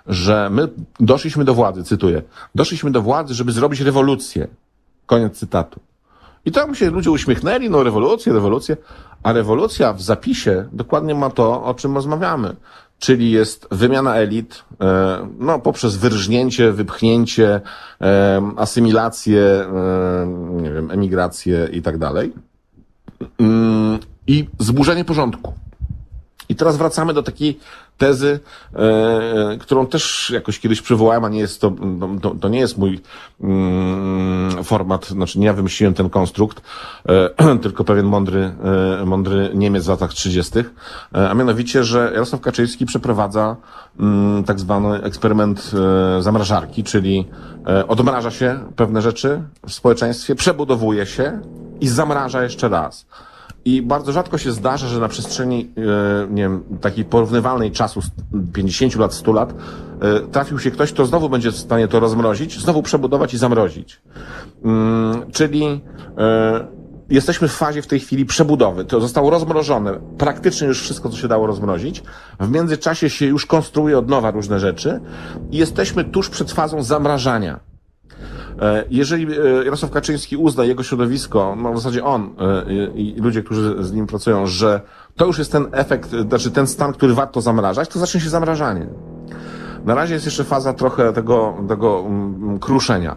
że my doszliśmy do władzy, cytuję, doszliśmy do władzy, żeby zrobić rewolucję. Koniec cytatu. I tam się ludzie uśmiechnęli, no rewolucję, rewolucję, a rewolucja w zapisie dokładnie ma to, o czym rozmawiamy. Czyli jest wymiana elit, e, no, poprzez wyrżnięcie, wypchnięcie, e, asymilację, e, nie wiem, emigrację i tak dalej. Mm, I zburzenie porządku. I teraz wracamy do takiej tezy, e, którą też jakoś kiedyś przywołałem, a nie jest to, to, to nie jest mój mm, format, znaczy nie ja wymyśliłem ten konstrukt, e, tylko pewien mądry, e, mądry Niemiec w latach 30., e, a mianowicie, że Jarosław Kaczyński przeprowadza mm, tak zwany eksperyment e, zamrażarki, czyli e, odmraża się pewne rzeczy w społeczeństwie, przebudowuje się i zamraża jeszcze raz. I bardzo rzadko się zdarza, że na przestrzeni e, nie wiem, takiej porównywalnej czasu 50 lat, 100 lat e, trafił się ktoś, kto znowu będzie w stanie to rozmrozić, znowu przebudować i zamrozić. Mm, czyli e, jesteśmy w fazie w tej chwili przebudowy. To zostało rozmrożone, praktycznie już wszystko, co się dało rozmrozić. W międzyczasie się już konstruuje od nowa różne rzeczy i jesteśmy tuż przed fazą zamrażania. E, jeżeli e, Jarosław Kaczyński uzna jego środowisko, no w zasadzie on e, i ludzie, którzy z nim pracują, że to już jest ten efekt, znaczy ten stan, który warto zamrażać, to zacznie się zamrażanie. Na razie jest jeszcze faza trochę tego, tego mm, kruszenia.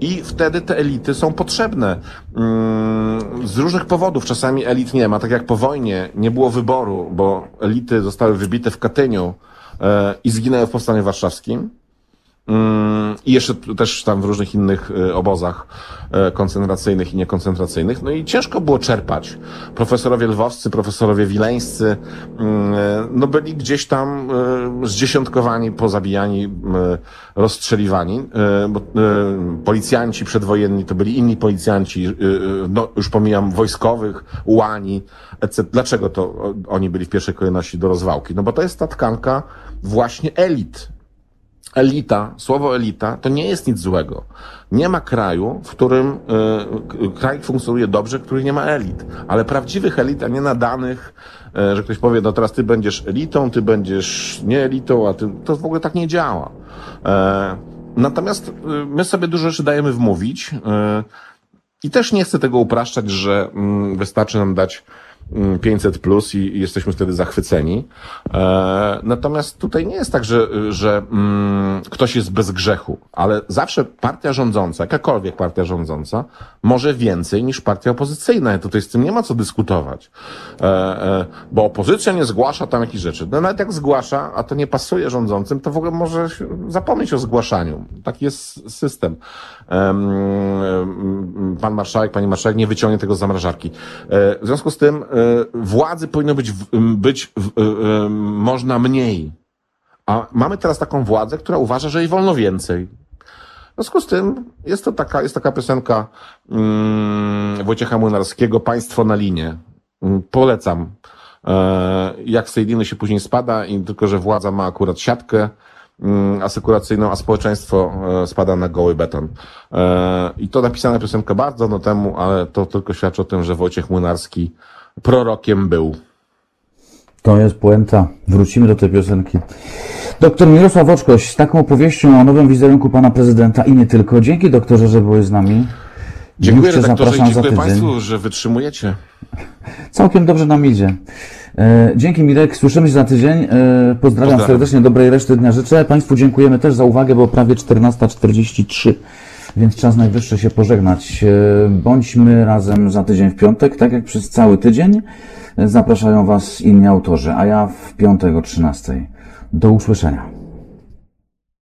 I wtedy te elity są potrzebne. Mm, z różnych powodów. Czasami elit nie ma. Tak jak po wojnie nie było wyboru, bo elity zostały wybite w Katyniu i zginęły w Powstaniu Warszawskim I jeszcze też tam w różnych innych e, obozach e, koncentracyjnych i niekoncentracyjnych. No i ciężko było czerpać. Profesorowie lwowscy, profesorowie wileńscy, mm, e, no byli gdzieś tam zdziesiątkowani, pozabijani, rozstrzeliwani. Policjanci przedwojenni to byli inni policjanci, no już pomijam wojskowych, ułani, etc. Dlaczego to oni byli w pierwszej kolejności do rozwałki? No bo to jest ta tkanka właśnie elit elita, słowo elita, to nie jest nic złego. Nie ma kraju, w którym y, kraj funkcjonuje dobrze, który nie ma elit. Ale prawdziwych elit, a nie nadanych, y, że ktoś powie, no teraz ty będziesz elitą, ty będziesz nie elitą, a ty, to w ogóle tak nie działa. E, natomiast y, my sobie dużo rzeczy dajemy wmówić i też nie chcę tego upraszczać, że mm, wystarczy nam dać 500 plus i, jesteśmy wtedy zachwyceni. E, natomiast tutaj nie jest tak, że, że mm, ktoś jest bez grzechu, ale zawsze partia rządząca, jakakolwiek partia rządząca, może więcej niż partia opozycyjna. Tutaj z tym nie ma co dyskutować. E, e, bo opozycja nie zgłasza tam jakichś rzeczy. No nawet jak zgłasza, a to nie pasuje rządzącym, to w ogóle może zapomnieć o zgłaszaniu. Taki jest system. Pan marszałek, pani marszałek nie wyciągnie tego z zamrażarki. W związku z tym władzy powinno być, być e, można mniej. A mamy teraz taką władzę, która uważa, że jej wolno więcej. W związku z tym jest to taka, jest taka piosenka um, Wojciecha Młynarskiego, Państwo na linie. Um, polecam. E, jak z tej liny się później spada i tylko, że władza ma akurat siatkę um, asekuracyjną, a społeczeństwo e, spada na goły beton. E, I to napisana piosenka bardzo dawno temu, ale to tylko świadczy o tym, że Wojciech Młynarski prorokiem był.
To jest puenta. Wrócimy do tej piosenki. Doktor Mirosław Oczkoś z taką opowieścią o nowym wizerunku pana prezydenta i nie tylko. Dzięki doktorze, że byłeś z nami.
Dziękuję
Już
redaktorze i dziękuję. Państwu, że wytrzymujecie.
Całkiem dobrze nam idzie. E, Dzięki Mirek, słyszymy się za tydzień. E, Pozdrawiam,
Pozdrawiam.
serdecznie, dobrej reszty dnia życzę. Państwu dziękujemy też za uwagę, bo prawie 14.43, więc czas najwyższy się pożegnać. E, Bądźmy razem za tydzień w piątek, tak jak przez cały tydzień. Zapraszają Was inni autorzy, a ja w piątek o 13.00. Do usłyszenia.